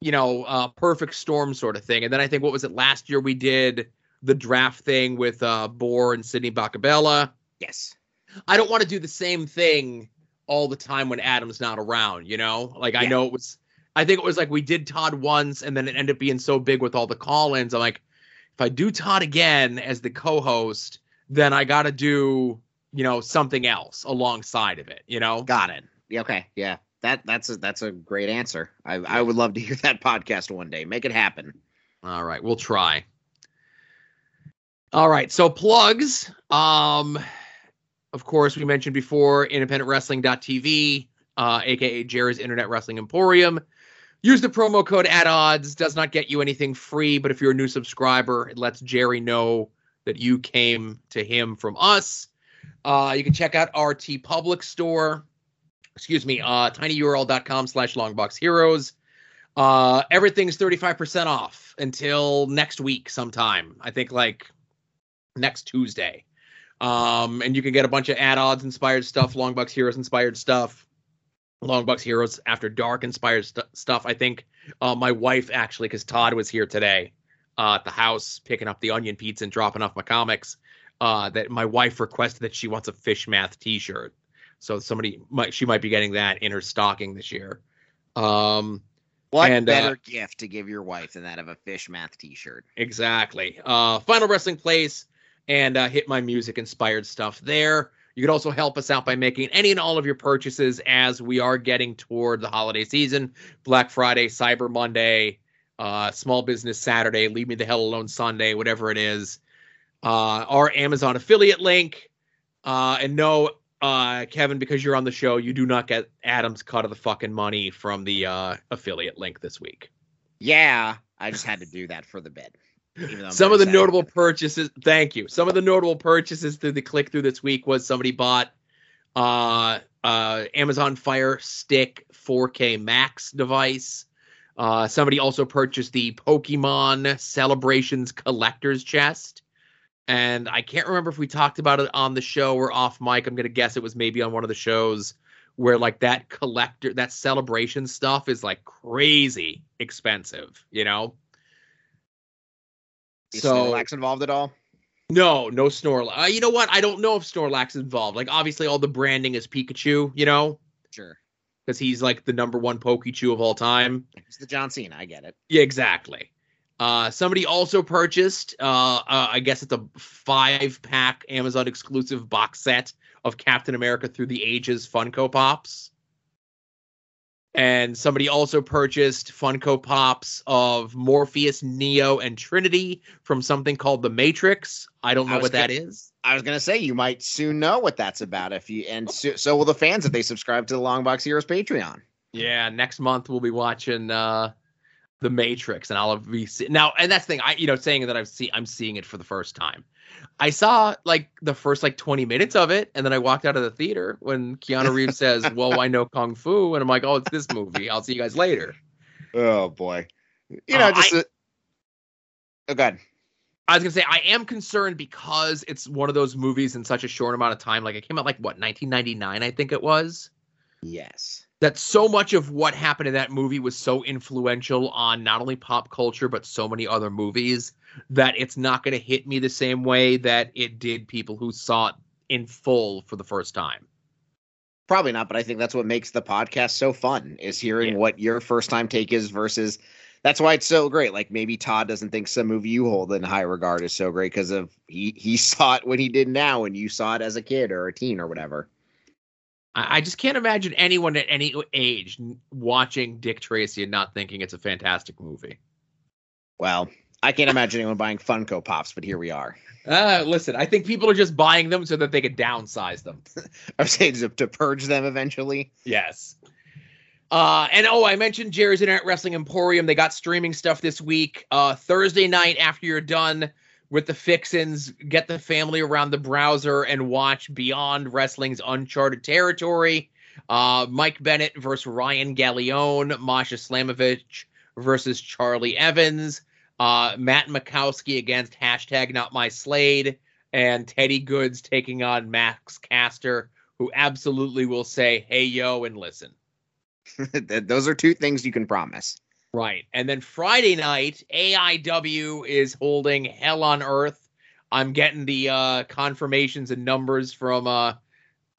you know, uh, perfect storm sort of thing. And then I think what was it last year we did the draft thing with uh Bohr and Sydney Bakabella. Yes. I don't want to do the same thing all the time when Adam's not around, you know? Like I know it was I think it was like we did Todd once and then it ended up being so big with all the call-ins. I'm like, if I do Todd again as the co-host, then I gotta do, you know, something else alongside of it, you know? Got it. Okay. Yeah. That that's a that's a great answer. I I would love to hear that podcast one day. Make it happen. All right, we'll try. All right, so plugs. Um, of course, we mentioned before independentwrestling.tv, uh, aka Jerry's Internet Wrestling Emporium. Use the promo code at odds. Does not get you anything free, but if you're a new subscriber, it lets Jerry know that you came to him from us. Uh, you can check out RT Public store. Excuse me, uh, tinyurl.com slash longboxheroes. Uh, everything's 35% off until next week sometime. I think like next Tuesday. Um, and you can get a bunch of At Odds inspired stuff, Longbox Heroes inspired stuff, Longbox Heroes After Dark inspired st- stuff. I think uh, my wife actually, because Todd was here today uh, at the house picking up the onion pizza and dropping off my comics, uh, that my wife requested that she wants a fish math T-shirt. So somebody might she might be getting that in her stocking this year. Um, What And, uh, better gift to give your wife than that of a fish math T-shirt? Exactly. Uh, Final Wrestling Place and uh, Hit My Music inspired stuff there. You can also help us out by making any and all of your purchases as we are getting toward the holiday season Black Friday, Cyber Monday, uh, Small Business Saturday, Leave Me the Hell Alone Sunday, whatever it is. Uh, our Amazon affiliate link. Uh, and no, uh, Kevin, because you're on the show, you do not get Adam's cut of the fucking money from the uh, affiliate link this week. Yeah, I just had to do that for the bid. even though I'm Some of the notable purchases, thank you. Some of the notable purchases through the click through this week was somebody bought uh, uh, Amazon Fire Stick 4K Max device. Uh, somebody also purchased the Pokemon Celebrations Collector's Chest. And I can't remember if we talked about it on the show or off mic. I'm going to guess it was maybe on one of the shows where like that collector, that celebration stuff is like crazy expensive, you know? Is so Snorlax involved at all? no, no Snorlax. Uh, you know what? I don't know if Snorlax is involved. Like obviously all the branding is Pikachu, you know, Sure. because he's like the number one Pokechew of all time. It's the John Cena. I get it. Yeah, exactly. Uh, somebody also purchased, uh, uh, I guess it's a five pack Amazon exclusive box set of Captain America Through the Ages Funko Pops. And somebody also purchased Funko Pops of Morpheus, Neo, and Trinity from something called The Matrix. I don't know was what that gonna- is. I was gonna say you might soon know what that's about if you and so, so will the fans if they subscribe to the Long Box Heroes Patreon. Yeah, next month we'll be watching uh The Matrix, and I'll be see- now. And that's the thing, I you know, saying that I've seen, I'm seeing it for the first time. I saw like the first like 20 minutes of it, and then I walked out of the theater when Keanu Reeves says, *laughs* "Well, I know kung fu," and I'm like, "Oh, it's this movie. I'll see you guys later." Oh boy, you know, Uh, just I- a, oh god, I was gonna say I am concerned because it's one of those movies in such a short amount of time. Like it came out like what 1999, I think it was. yes, that so much of what happened in that movie was so influential on not only pop culture but so many other movies that it's not going to hit me the same way that it did people who saw it in full for the first time. probably not. But I think that's what makes the podcast so fun is hearing Yeah. what your first time take is versus. That's why it's so great. Like maybe Todd doesn't think some movie you hold in high regard is so great because of he he *laughs* saw it when he did now, and you saw it as a kid or a teen or whatever. I, I just can't imagine anyone at any age watching Dick Tracy and not thinking it's a fantastic movie. Well, I can't imagine anyone buying Funko Pops, but here we are. Uh, listen, I think people are just buying them so that they could downsize them. *laughs* I was saying to, to purge them eventually. Yes. Uh, and oh, I mentioned Jerry's Internet Wrestling Emporium. They got streaming stuff this week. Uh, Thursday night after you're done with the fixins, get the family around the browser and watch Beyond Wrestling's Uncharted Territory. Uh, Mike Bennett versus Ryan Galeone, Masha Slamovich versus Charlie Evans, uh, Matt Makowski against hashtag Not My Slade, and Teddy Goods taking on Max Caster, who absolutely will say, "Hey yo" and listen. *laughs* Those are two things you can promise. Right. And then Friday night, AIW is holding Hell on Earth. I'm getting the uh, confirmations and numbers from uh,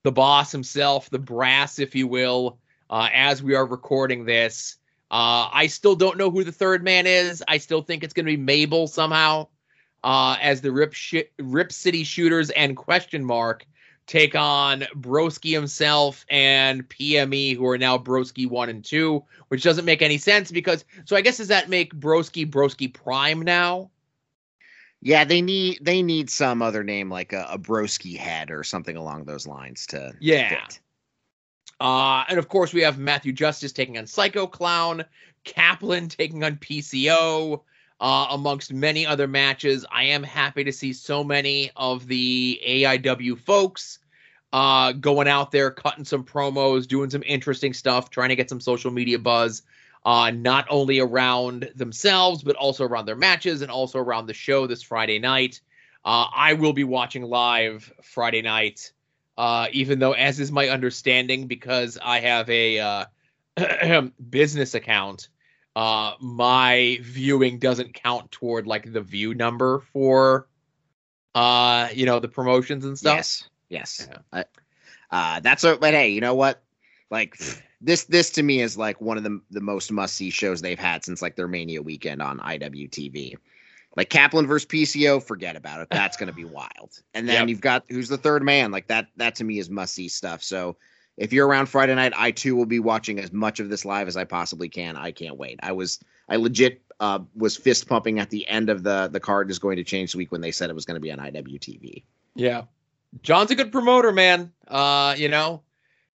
the boss himself, the brass, if you will, uh, as we are recording this. Uh, I still don't know who the third man is. I still think it's going to be Mabel somehow, uh, as the Rip, Shi Rip City Shooters and question mark take on Broski himself and PME, who are now Broski one and two, which doesn't make any sense because. So I guess does that make Broski Broski Prime now? Yeah, they need they need some other name like a, a broski head or something along those lines to Yeah. fit. Uh, and of course, we have Matthew Justice taking on Psycho Clown, Kaplan taking on PCO, uh, amongst many other matches. I am happy to see so many of the AIW folks uh, going out there, cutting some promos, doing some interesting stuff, trying to get some social media buzz, uh, not only around themselves, but also around their matches and also around the show this Friday night. Uh, I will be watching live Friday night uh, even though, as is my understanding, because I have a uh, *clears throat* business account, uh, my viewing doesn't count toward like the view number for, uh, you know, the promotions and stuff. Yes, yes. I- uh, that's a but hey, you know what? Like *sighs* this this to me is like one of the the most must see shows they've had since like their Mania weekend on IWTV. Like Kaplan versus PCO, forget about it. That's going to be *sighs* wild. And then Yep. you've got who's the third man. Like that. That to me is must see stuff. So if you're around Friday night, I too will be watching as much of this live as I possibly can. I can't wait. I was I legit uh, was fist pumping at the end of the the card is going to change this week when they said it was going to be on IWTV. Yeah. John's a good promoter, man. Uh, you know,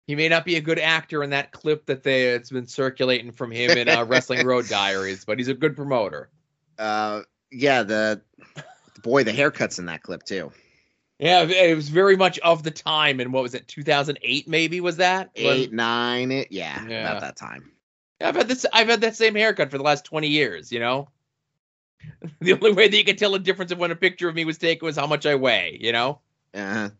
he may not be a good actor in that clip that they it's been circulating from him in uh, Wrestling *laughs* Road Diaries, but he's a good promoter. Uh, yeah, the boy, the haircuts in that clip too. Yeah, it was very much of the time. And what was it, 2008? Maybe was that Eight, nine, it, yeah, Yeah. about that time. I've had this. I've had that same haircut for the last 20 years. You know, *laughs* the only way that you could tell the difference of when a picture of me was taken was how much I weigh. You know. Uh,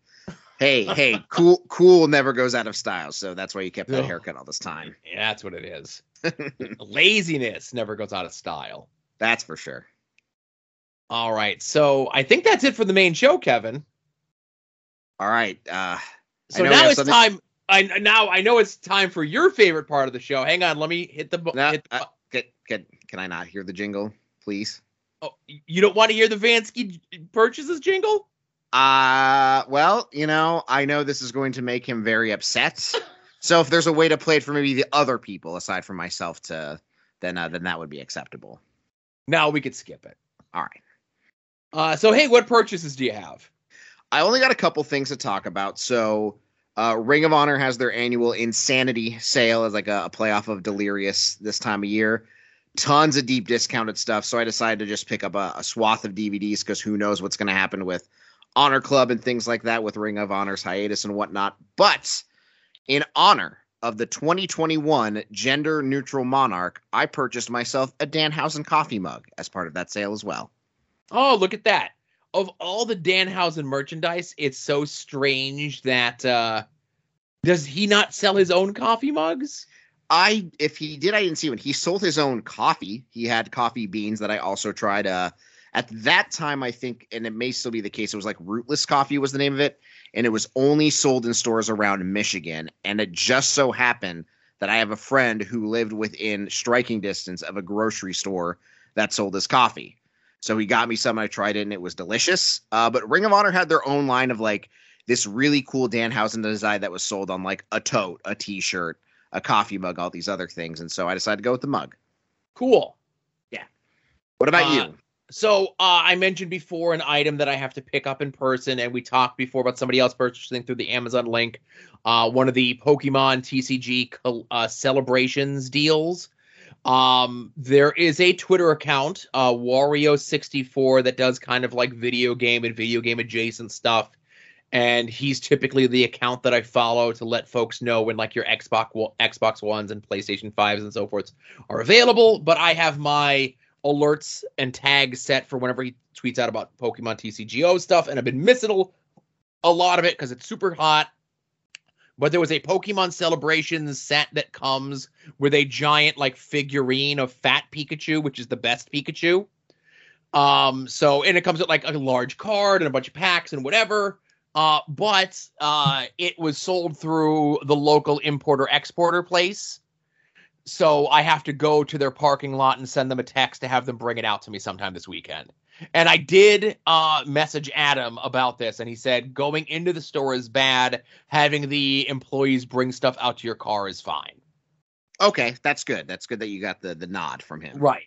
hey, hey, cool, cool never goes out of style, so that's why you kept that haircut all this time. Yeah, that's what it is. *laughs* Laziness never goes out of style. That's for sure. All right, so I think that's it for the main show, Kevin. All right. Uh, So now it's something- time. I now I know it's time for your favorite part of the show. Hang on, let me hit the. No, hit the uh, can, can, can I not hear the jingle, please? oh, you don't want to hear the Vansky purchases jingle? Uh, well, you know, I know this is going to make him very upset. *laughs* so if there's a way to play it for maybe the other people aside from myself to, then uh, then that would be acceptable. Now we could skip it. All right. Uh, so hey, what purchases do you have? I only got a couple things to talk about. So, uh, Ring of Honor has their annual Insanity sale as like a, a playoff of Delirious this time of year. Tons of deep discounted stuff. So I decided to just pick up a, a swath of DVDs because who knows what's going to happen with Honor Club and things like that with Ring of Honor's hiatus and whatnot. But in honor of the 2021 Gender Neutral Monarch, I purchased myself a Danhausen coffee mug as part of that sale as well. Oh, look at that. Of all the Danhausen merchandise, it's so strange that uh does he not sell his own coffee mugs? I if he did, I didn't see one. He sold his own coffee. He had coffee beans that I also tried. Uh, at that time, I think, and it may still be the case. It was like Rootless Coffee was the name of it, and it was only sold in stores around Michigan. And it just so happened that I have a friend who lived within striking distance of a grocery store that sold this coffee. So he got me some. I tried it, and it was delicious. Uh, but Ring of Honor had their own line of like this really cool Danhausen design that was sold on like a tote, a T-shirt, a coffee mug, all these other things. And so I decided to go with the mug. Cool. Yeah. What about Uh, you? So uh, I mentioned before an item that I have to pick up in person, and we talked before about somebody else purchasing through the Amazon link. Uh, one of the Pokemon TCG uh, celebrations deals. Um, there is a Twitter account, uh, Wario64, that does kind of like video game and video game adjacent stuff. And he's typically the account that I follow to let folks know when like your Xbox Xbox Ones and PlayStation 5s and so forth are available. But I have my alerts and tags set for whenever he tweets out about Pokemon TCGO stuff, and I've been missing a, a lot of it because it's super hot. But there was a Pokemon Celebrations set that comes with a giant like figurine of Fat Pikachu, which is the best Pikachu. Um, so and it comes with like a large card and a bunch of packs and whatever. Uh, but uh, it was sold through the local importer exporter place so I have to go to their parking lot and send them a text to have them bring it out to me sometime this weekend. And I did uh, message Adam about this, and he said going into the store is bad. Having the employees bring stuff out to your car is fine. Okay, that's good. That's good that you got the the nod from him. Right.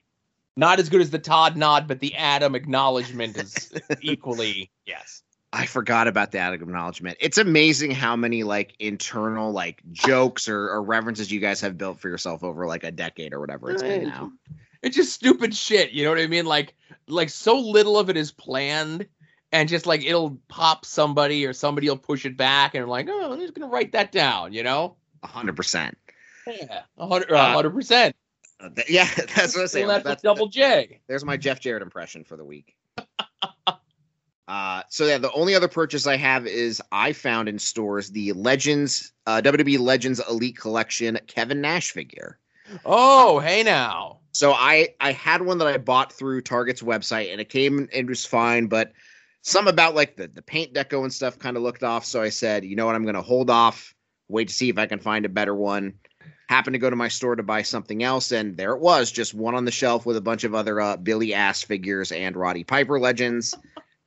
Not as good as the Todd nod, but the Adam acknowledgement is equally yes. I forgot about that acknowledgement. It's amazing how many like internal like jokes or, or references you guys have built for yourself over like a decade or whatever it's been now. It's just stupid shit. You know what I mean? Like, like so little of it is planned, and just like it'll pop somebody or somebody will push it back, and like, oh, I'm just gonna write that down. You know? Hundred percent. Yeah, hundred, a hundred percent. Uh, th- Yeah, *laughs* that's what I say. Well, that's That's, with double J. there's my Jeff Jarrett impression for the week. *laughs* Uh, so yeah, the only other purchase I have is I found in stores the Legends uh, WWE Legends Elite Collection Kevin Nash figure. Oh, hey now. So I I had one that I bought through Target's website and it came and it was fine, but some about like the the paint deco and stuff kind of looked off. So I said, you know what, I'm gonna hold off, wait to see if I can find a better one. Happened to go to my store to buy something else, and there it was, just one on the shelf with a bunch of other uh, Billy Ass figures and Roddy Piper legends,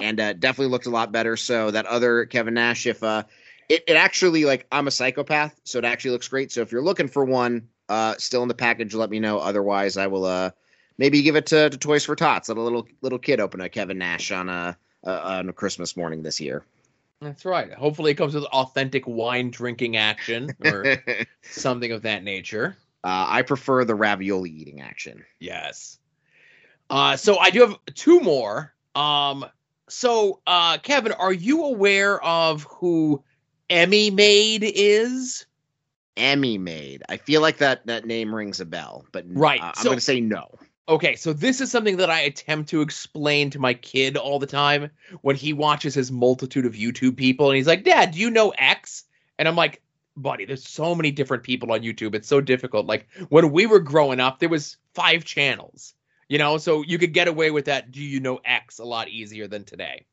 and uh, definitely looked a lot better. So that other Kevin Nash, if uh, it, it actually like I'm a psychopath, so it actually looks great. So if you're looking for one, uh, still in the package, let me know. Otherwise, I will uh maybe give it to, to Toys for Tots. Let a little little kid open a Kevin Nash on a uh, on a Christmas morning this year. That's right. Hopefully, it comes with authentic wine drinking action or *laughs* something of that nature. Uh, I prefer the ravioli eating action. Yes. Uh, so I do have two more. Um, so uh, Kevin, are you aware of who Emmy Made is? Emmy Made. I feel like that that name rings a bell, but Right, uh, I'm going to say no. Okay, so this is something that I attempt to explain to my kid all the time when he watches his multitude of YouTube people and he's like, "Dad, do you know X?" And I'm like, "Buddy, there's so many different people on YouTube. It's so difficult. Like when we were growing up, there was five channels. You know, so you could get away with that do you know X a lot easier than today.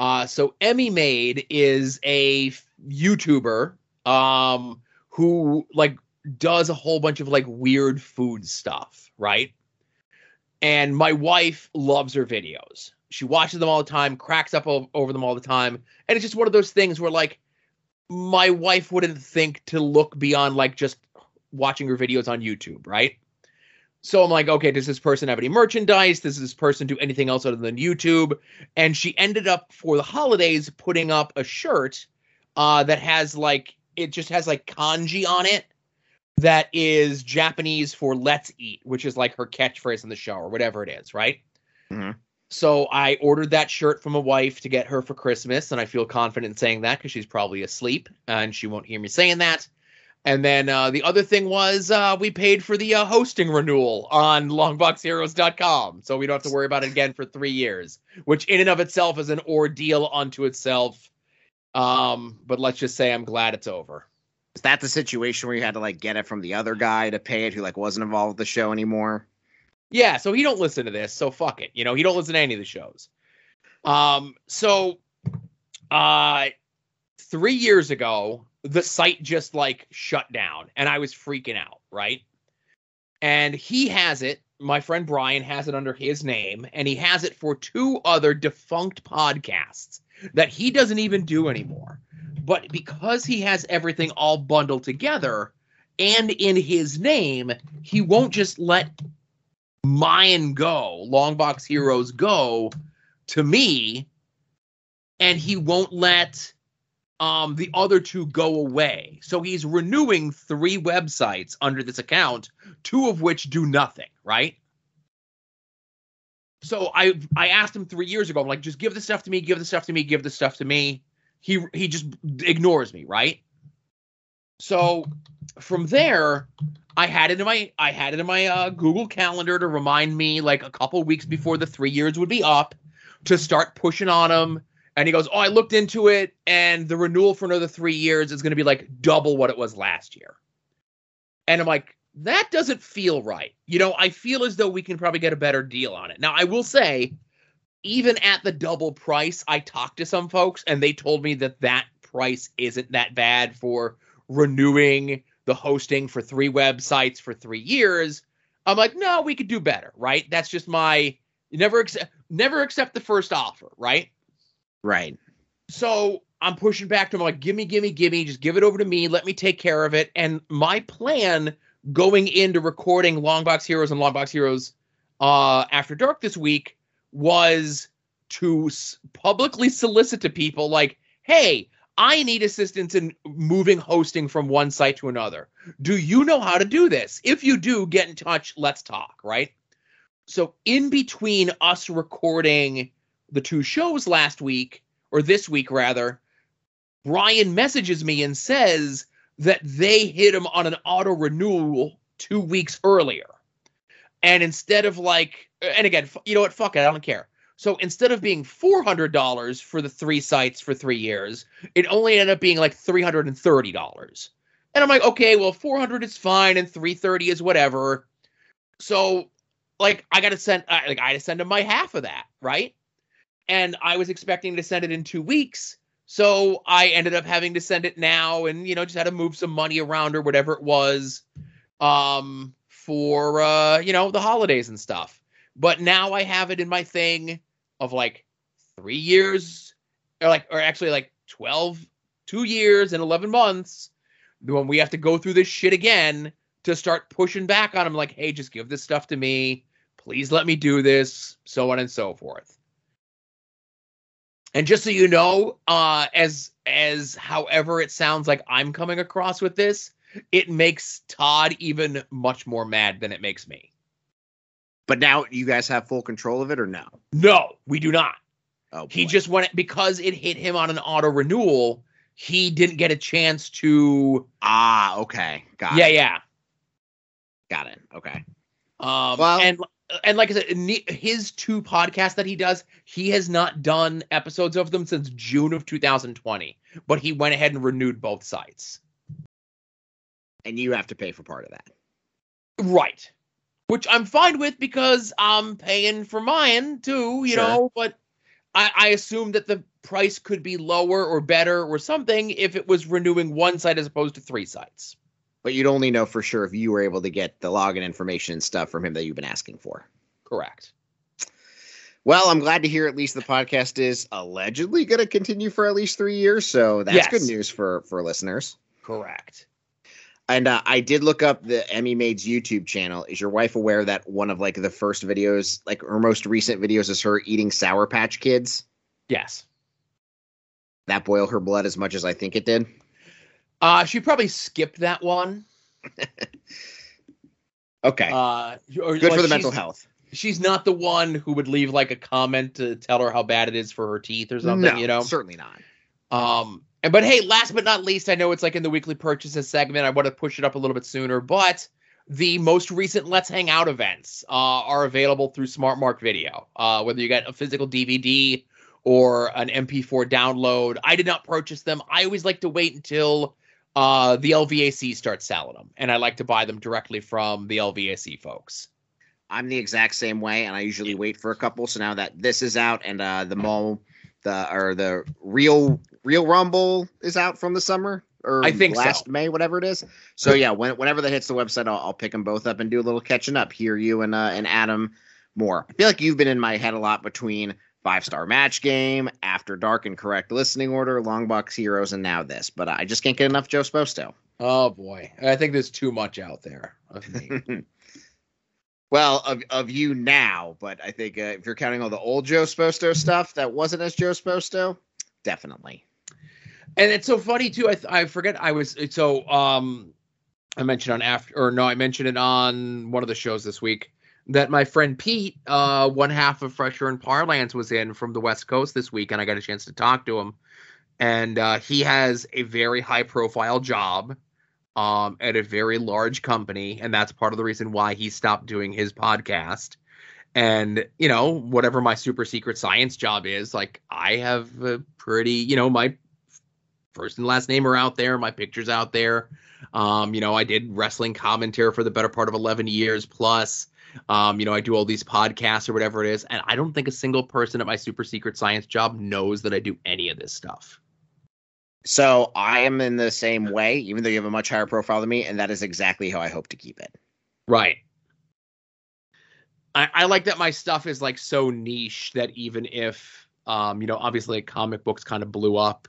Uh so Emmy Made is a YouTuber um who like does a whole bunch of like weird food stuff, right? and my wife loves her videos. She watches them all the time, cracks up o- over them all the time, and it's just one of those things where like my wife wouldn't think to look beyond like just watching her videos on YouTube, right? So I'm like, okay, does this person have any merchandise? Does this person do anything else other than YouTube? And she ended up for the holidays putting up a shirt uh, that has like it just has like kanji on it that is Japanese for let's eat, which is like her catchphrase in the show or whatever it is, right? Mhm. So I ordered that shirt from a wife to get her for Christmas, and I feel confident in saying that because she's probably asleep and she won't hear me saying that. And then uh, the other thing was uh, we paid for the uh, hosting renewal on longboxheroes.com, so we don't have to worry about it again for three years, which in and of itself is an ordeal unto itself. Um, but let's just say I'm glad it's over. Is that the situation where you had to like get it from the other guy to pay it who like wasn't involved with the show anymore? Yeah, so he don't listen to this, so fuck it. You know, he don't listen to any of the shows. Um, so uh three years ago, the site just like shut down and I was freaking out, right? And he has it, my friend Brian has it under his name, and he has it for two other defunct podcasts that he doesn't even do anymore. But because he has everything all bundled together and in his name, he won't just let mine go, Longbox Heroes go to me, and he won't let um the other two go away. So he's renewing three websites under this account, two of which do nothing, right? So I I asked him three years ago, I'm like, just give the stuff to me, give the stuff to me, give the stuff to me. He he just ignores me, right? So from there, I had it in my I had it in my uh, Google Calendar to remind me like a couple weeks before the three years would be up to start pushing on him. And he goes, "Oh, I looked into it, and the renewal for another three years is going to be like double what it was last year." And I'm like, "That doesn't feel right." You know, I feel as though we can probably get a better deal on it. Now, I will say, even at the double price, I talked to some folks, and they told me that that price isn't that bad for renewing the hosting for three websites for three years. I'm like, no, we could do better, right? That's just my never accept never accept the first offer, right? Right. So I'm pushing back to him like, gimme, gimme, gimme, just give it over to me, let me take care of it. And my plan going into recording Longbox Heroes and Longbox Heroes uh, After Dark this week was to publicly solicit to people like, hey, I need assistance in moving hosting from one site to another. Do you know how to do this? If you do, get in touch. Let's talk, right? So, in between us recording the two shows last week, or this week rather, Brian messages me and says that they hit him on an auto renewal two weeks earlier. And instead of like, and again, you know what? Fuck it. I don't care. So instead of being $400 for the three sites for three years, it only ended up being like $330. And I'm like, okay, well, 400 is fine and 330 is whatever. So like I got to send I- like I had to send him my half of that, right? And I was expecting to send it in 2 weeks. So I ended up having to send it now and you know just had to move some money around or whatever it was um for uh you know the holidays and stuff. But now I have it in my thing of like 3 years or like or actually like 12 2 years and 11 months when we have to go through this shit again to start pushing back on them like hey just give this stuff to me please let me do this so on and so forth And just so you know, uh, as as however it sounds like I'm coming across with this, it makes Todd even much more mad than it makes me. But now you guys have full control of it, or no? No, we do not. Oh, He boy. just went because it hit him on an auto renewal. He didn't get a chance to. ah okay, got yeah, it, yeah. Yeah, got it. Okay, Um, Well- and and like I said, his two podcasts that he does, he has not done episodes of them since June of 2020. But he went ahead and renewed both sites. and you have to pay for part of that. Right. Which I'm fine with because I'm paying for mine too, you Sure. know, but I, I assume that the price could be lower or better or something if it was renewing one site as opposed to three sites. But you'd only know for sure if you were able to get the login information and stuff from him that you've been asking for. Correct. Well, I'm glad to hear at least the podcast is allegedly going to continue for at least three years. So that's Yes. good news for for listeners. Correct. And uh, I did look up the Emmy Made's YouTube channel. Is your wife aware that one of like the first videos, like her most recent videos, is her eating Sour Patch Kids? Yes. That boil her blood as much as I think it did. Uh she probably skipped that one. *laughs* Okay, Uh or, good like, for the mental health. She's not the one who would leave like a comment to tell her how bad it is for her teeth or something, no, you know. certainly not. Um, and but hey, last but not least, I know it's like in the weekly purchases segment. I want to push it up a little bit sooner, but the most recent Let's Hang Out events uh, are available through Smart Mark Video. Uh, whether you get a physical DVD or an MP4 download, I did not purchase them. I always like to wait until uh, the LVAC starts selling them, and I like to buy them directly from the LVAC folks. I'm the exact same way, and I usually wait for a couple. So now that this is out and uh, the mall, the or the real real Rumble is out from the summer or I think so. last May, whatever it is. So yeah, when, whenever that hits the website, I'll, I'll pick them both up and do a little catching up. Hear you and uh, and Adam more. I feel like you've been in my head a lot between five star match game, After Dark, and Correct Listening Order, Long Box Heroes, and now this. But I just can't get enough Joe Sposto. Oh boy, I think there's too much out there of me. *laughs* well, of of you now, but I think uh, if you're counting all the old Joe Sposto stuff that wasn't as Joe Sposto, definitely. And it's so funny too. I I forget I was so um I mentioned on after or no I mentioned it on one of the shows this week that my friend Pete, uh, one half of Fresher and Parlance was in from the West Coast this week, and I got a chance to talk to him. And uh, he has a very high profile job um, at a very large company, and that's part of the reason why he stopped doing his podcast. And you know, whatever my super secret science job is, like I have a pretty, you know, my first and last name are out there, my pictures out there. Um, you know, I did wrestling commentary for the better part of 11 years plus. Um, you know, I do all these podcasts or whatever it is, and I don't think a single person at my super secret science job knows that I do any of this stuff. So I am in the same way, even though you have a much higher profile than me, and that is exactly how I hope to keep it. Right. I, I like that my stuff is like so niche that even if um, you know, obviously comic books kind of blew up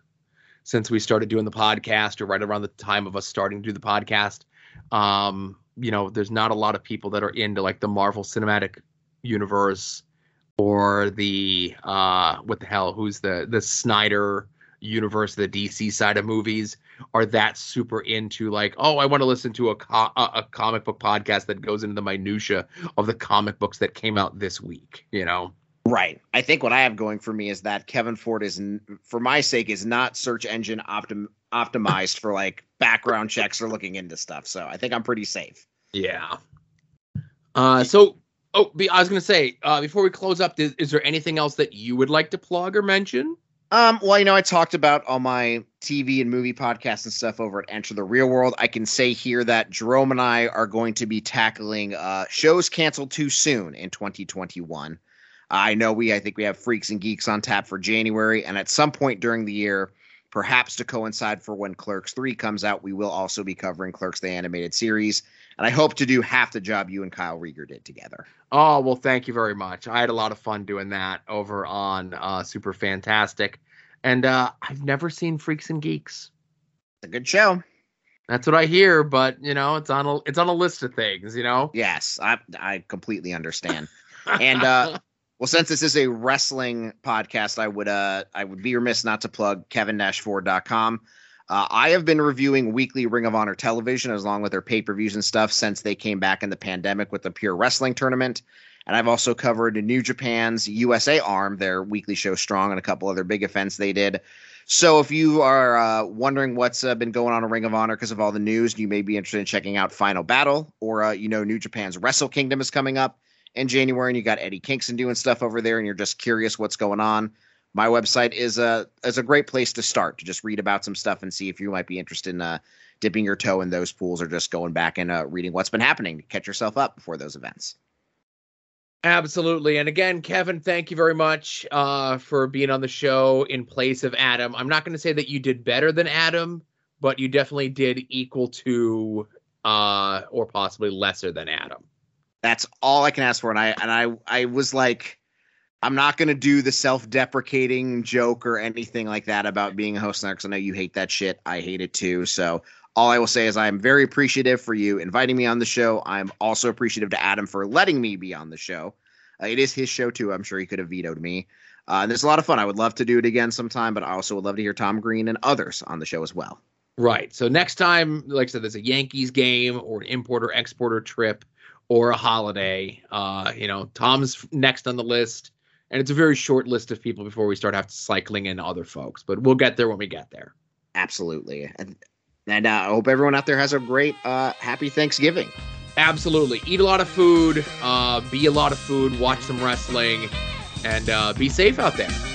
since we started doing the podcast or right around the time of us starting to do the podcast. Um, you know, there's not a lot of people that are into like the Marvel Cinematic Universe or the uh what the hell, who's the the Snyder universe, the DC side of movies are that super into like, oh, I want to listen to a co- a, comic book podcast that goes into the minutia of the comic books that came out this week, you know. Right. I think what I have going for me is that Kevin Ford is, for my sake, is not search engine optim- optimized for like background checks or looking into stuff. So I think I'm pretty safe. Yeah. Uh, so, oh, be, I was gonna say uh, before we close up, is, is there anything else that you would like to plug or mention? Um, well, you know, I talked about all my TV and movie podcasts and stuff over at Enter the Reel World. I can say here that Jerome and I are going to be tackling uh, shows canceled too soon in 2021. I know we, I think we have Freaks and Geeks on tap for January, and at some point during the year, perhaps to coincide for when Clerks 3 comes out, we will also be covering Clerks the animated series. And I hope to do half the job you and Kyle Rieger did together. Oh well, thank you very much. I had a lot of fun doing that over on uh, Super Fantastic, and uh, I've never seen Freaks and Geeks. It's a good show. That's what I hear, but you know, it's on a it's on a list of things. You know. Yes, I I completely understand. *laughs* and uh Well, since this is a wrestling podcast, I would uh I would be remiss not to plug kevin-ford.com. Uh, I have been reviewing weekly Ring of Honor television as long with their pay-per-views and stuff since they came back in the pandemic with the Pure Wrestling tournament. And I've also covered New Japan's USA arm, their weekly show Strong, and a couple other big events they did. So if you are uh, wondering what's uh, been going on in Ring of Honor because of all the news, you may be interested in checking out Final Battle, or uh, you know New Japan's Wrestle Kingdom is coming up in January, and you got Eddie Kingston doing stuff over there, and you're just curious what's going on. My website is a is a great place to start to just read about some stuff and see if you might be interested in uh, dipping your toe in those pools or just going back and uh, reading what's been happening to catch yourself up before those events. Absolutely. And again, Kevin, thank you very much uh, for being on the show in place of Adam. I'm not going to say that you did better than Adam, but you definitely did equal to uh, or possibly lesser than Adam. That's all I can ask for. And I and I I was like, I'm not going to do the self-deprecating joke or anything like that about being a host because I know you hate that shit. I hate it too. So all I will say is I am very appreciative for you inviting me on the show. I'm also appreciative to Adam for letting me be on the show. Uh, it is his show too. I'm sure he could have vetoed me. Uh, and it's a lot of fun. I would love to do it again sometime, but I also would love to hear Tom Green and others on the show as well. Right. So next time, like I said, there's a Yankees game or an importer exporter trip or a holiday. Uh, you know, Tom's next on the list, and it's a very short list of people before we start have to cycling in other folks. But we'll get there when we get there. Absolutely. And, and uh, I hope everyone out there has a great, uh, happy Thanksgiving. Absolutely. Eat a lot of food, uh, be a lot of food, watch some wrestling, and uh, be safe out there.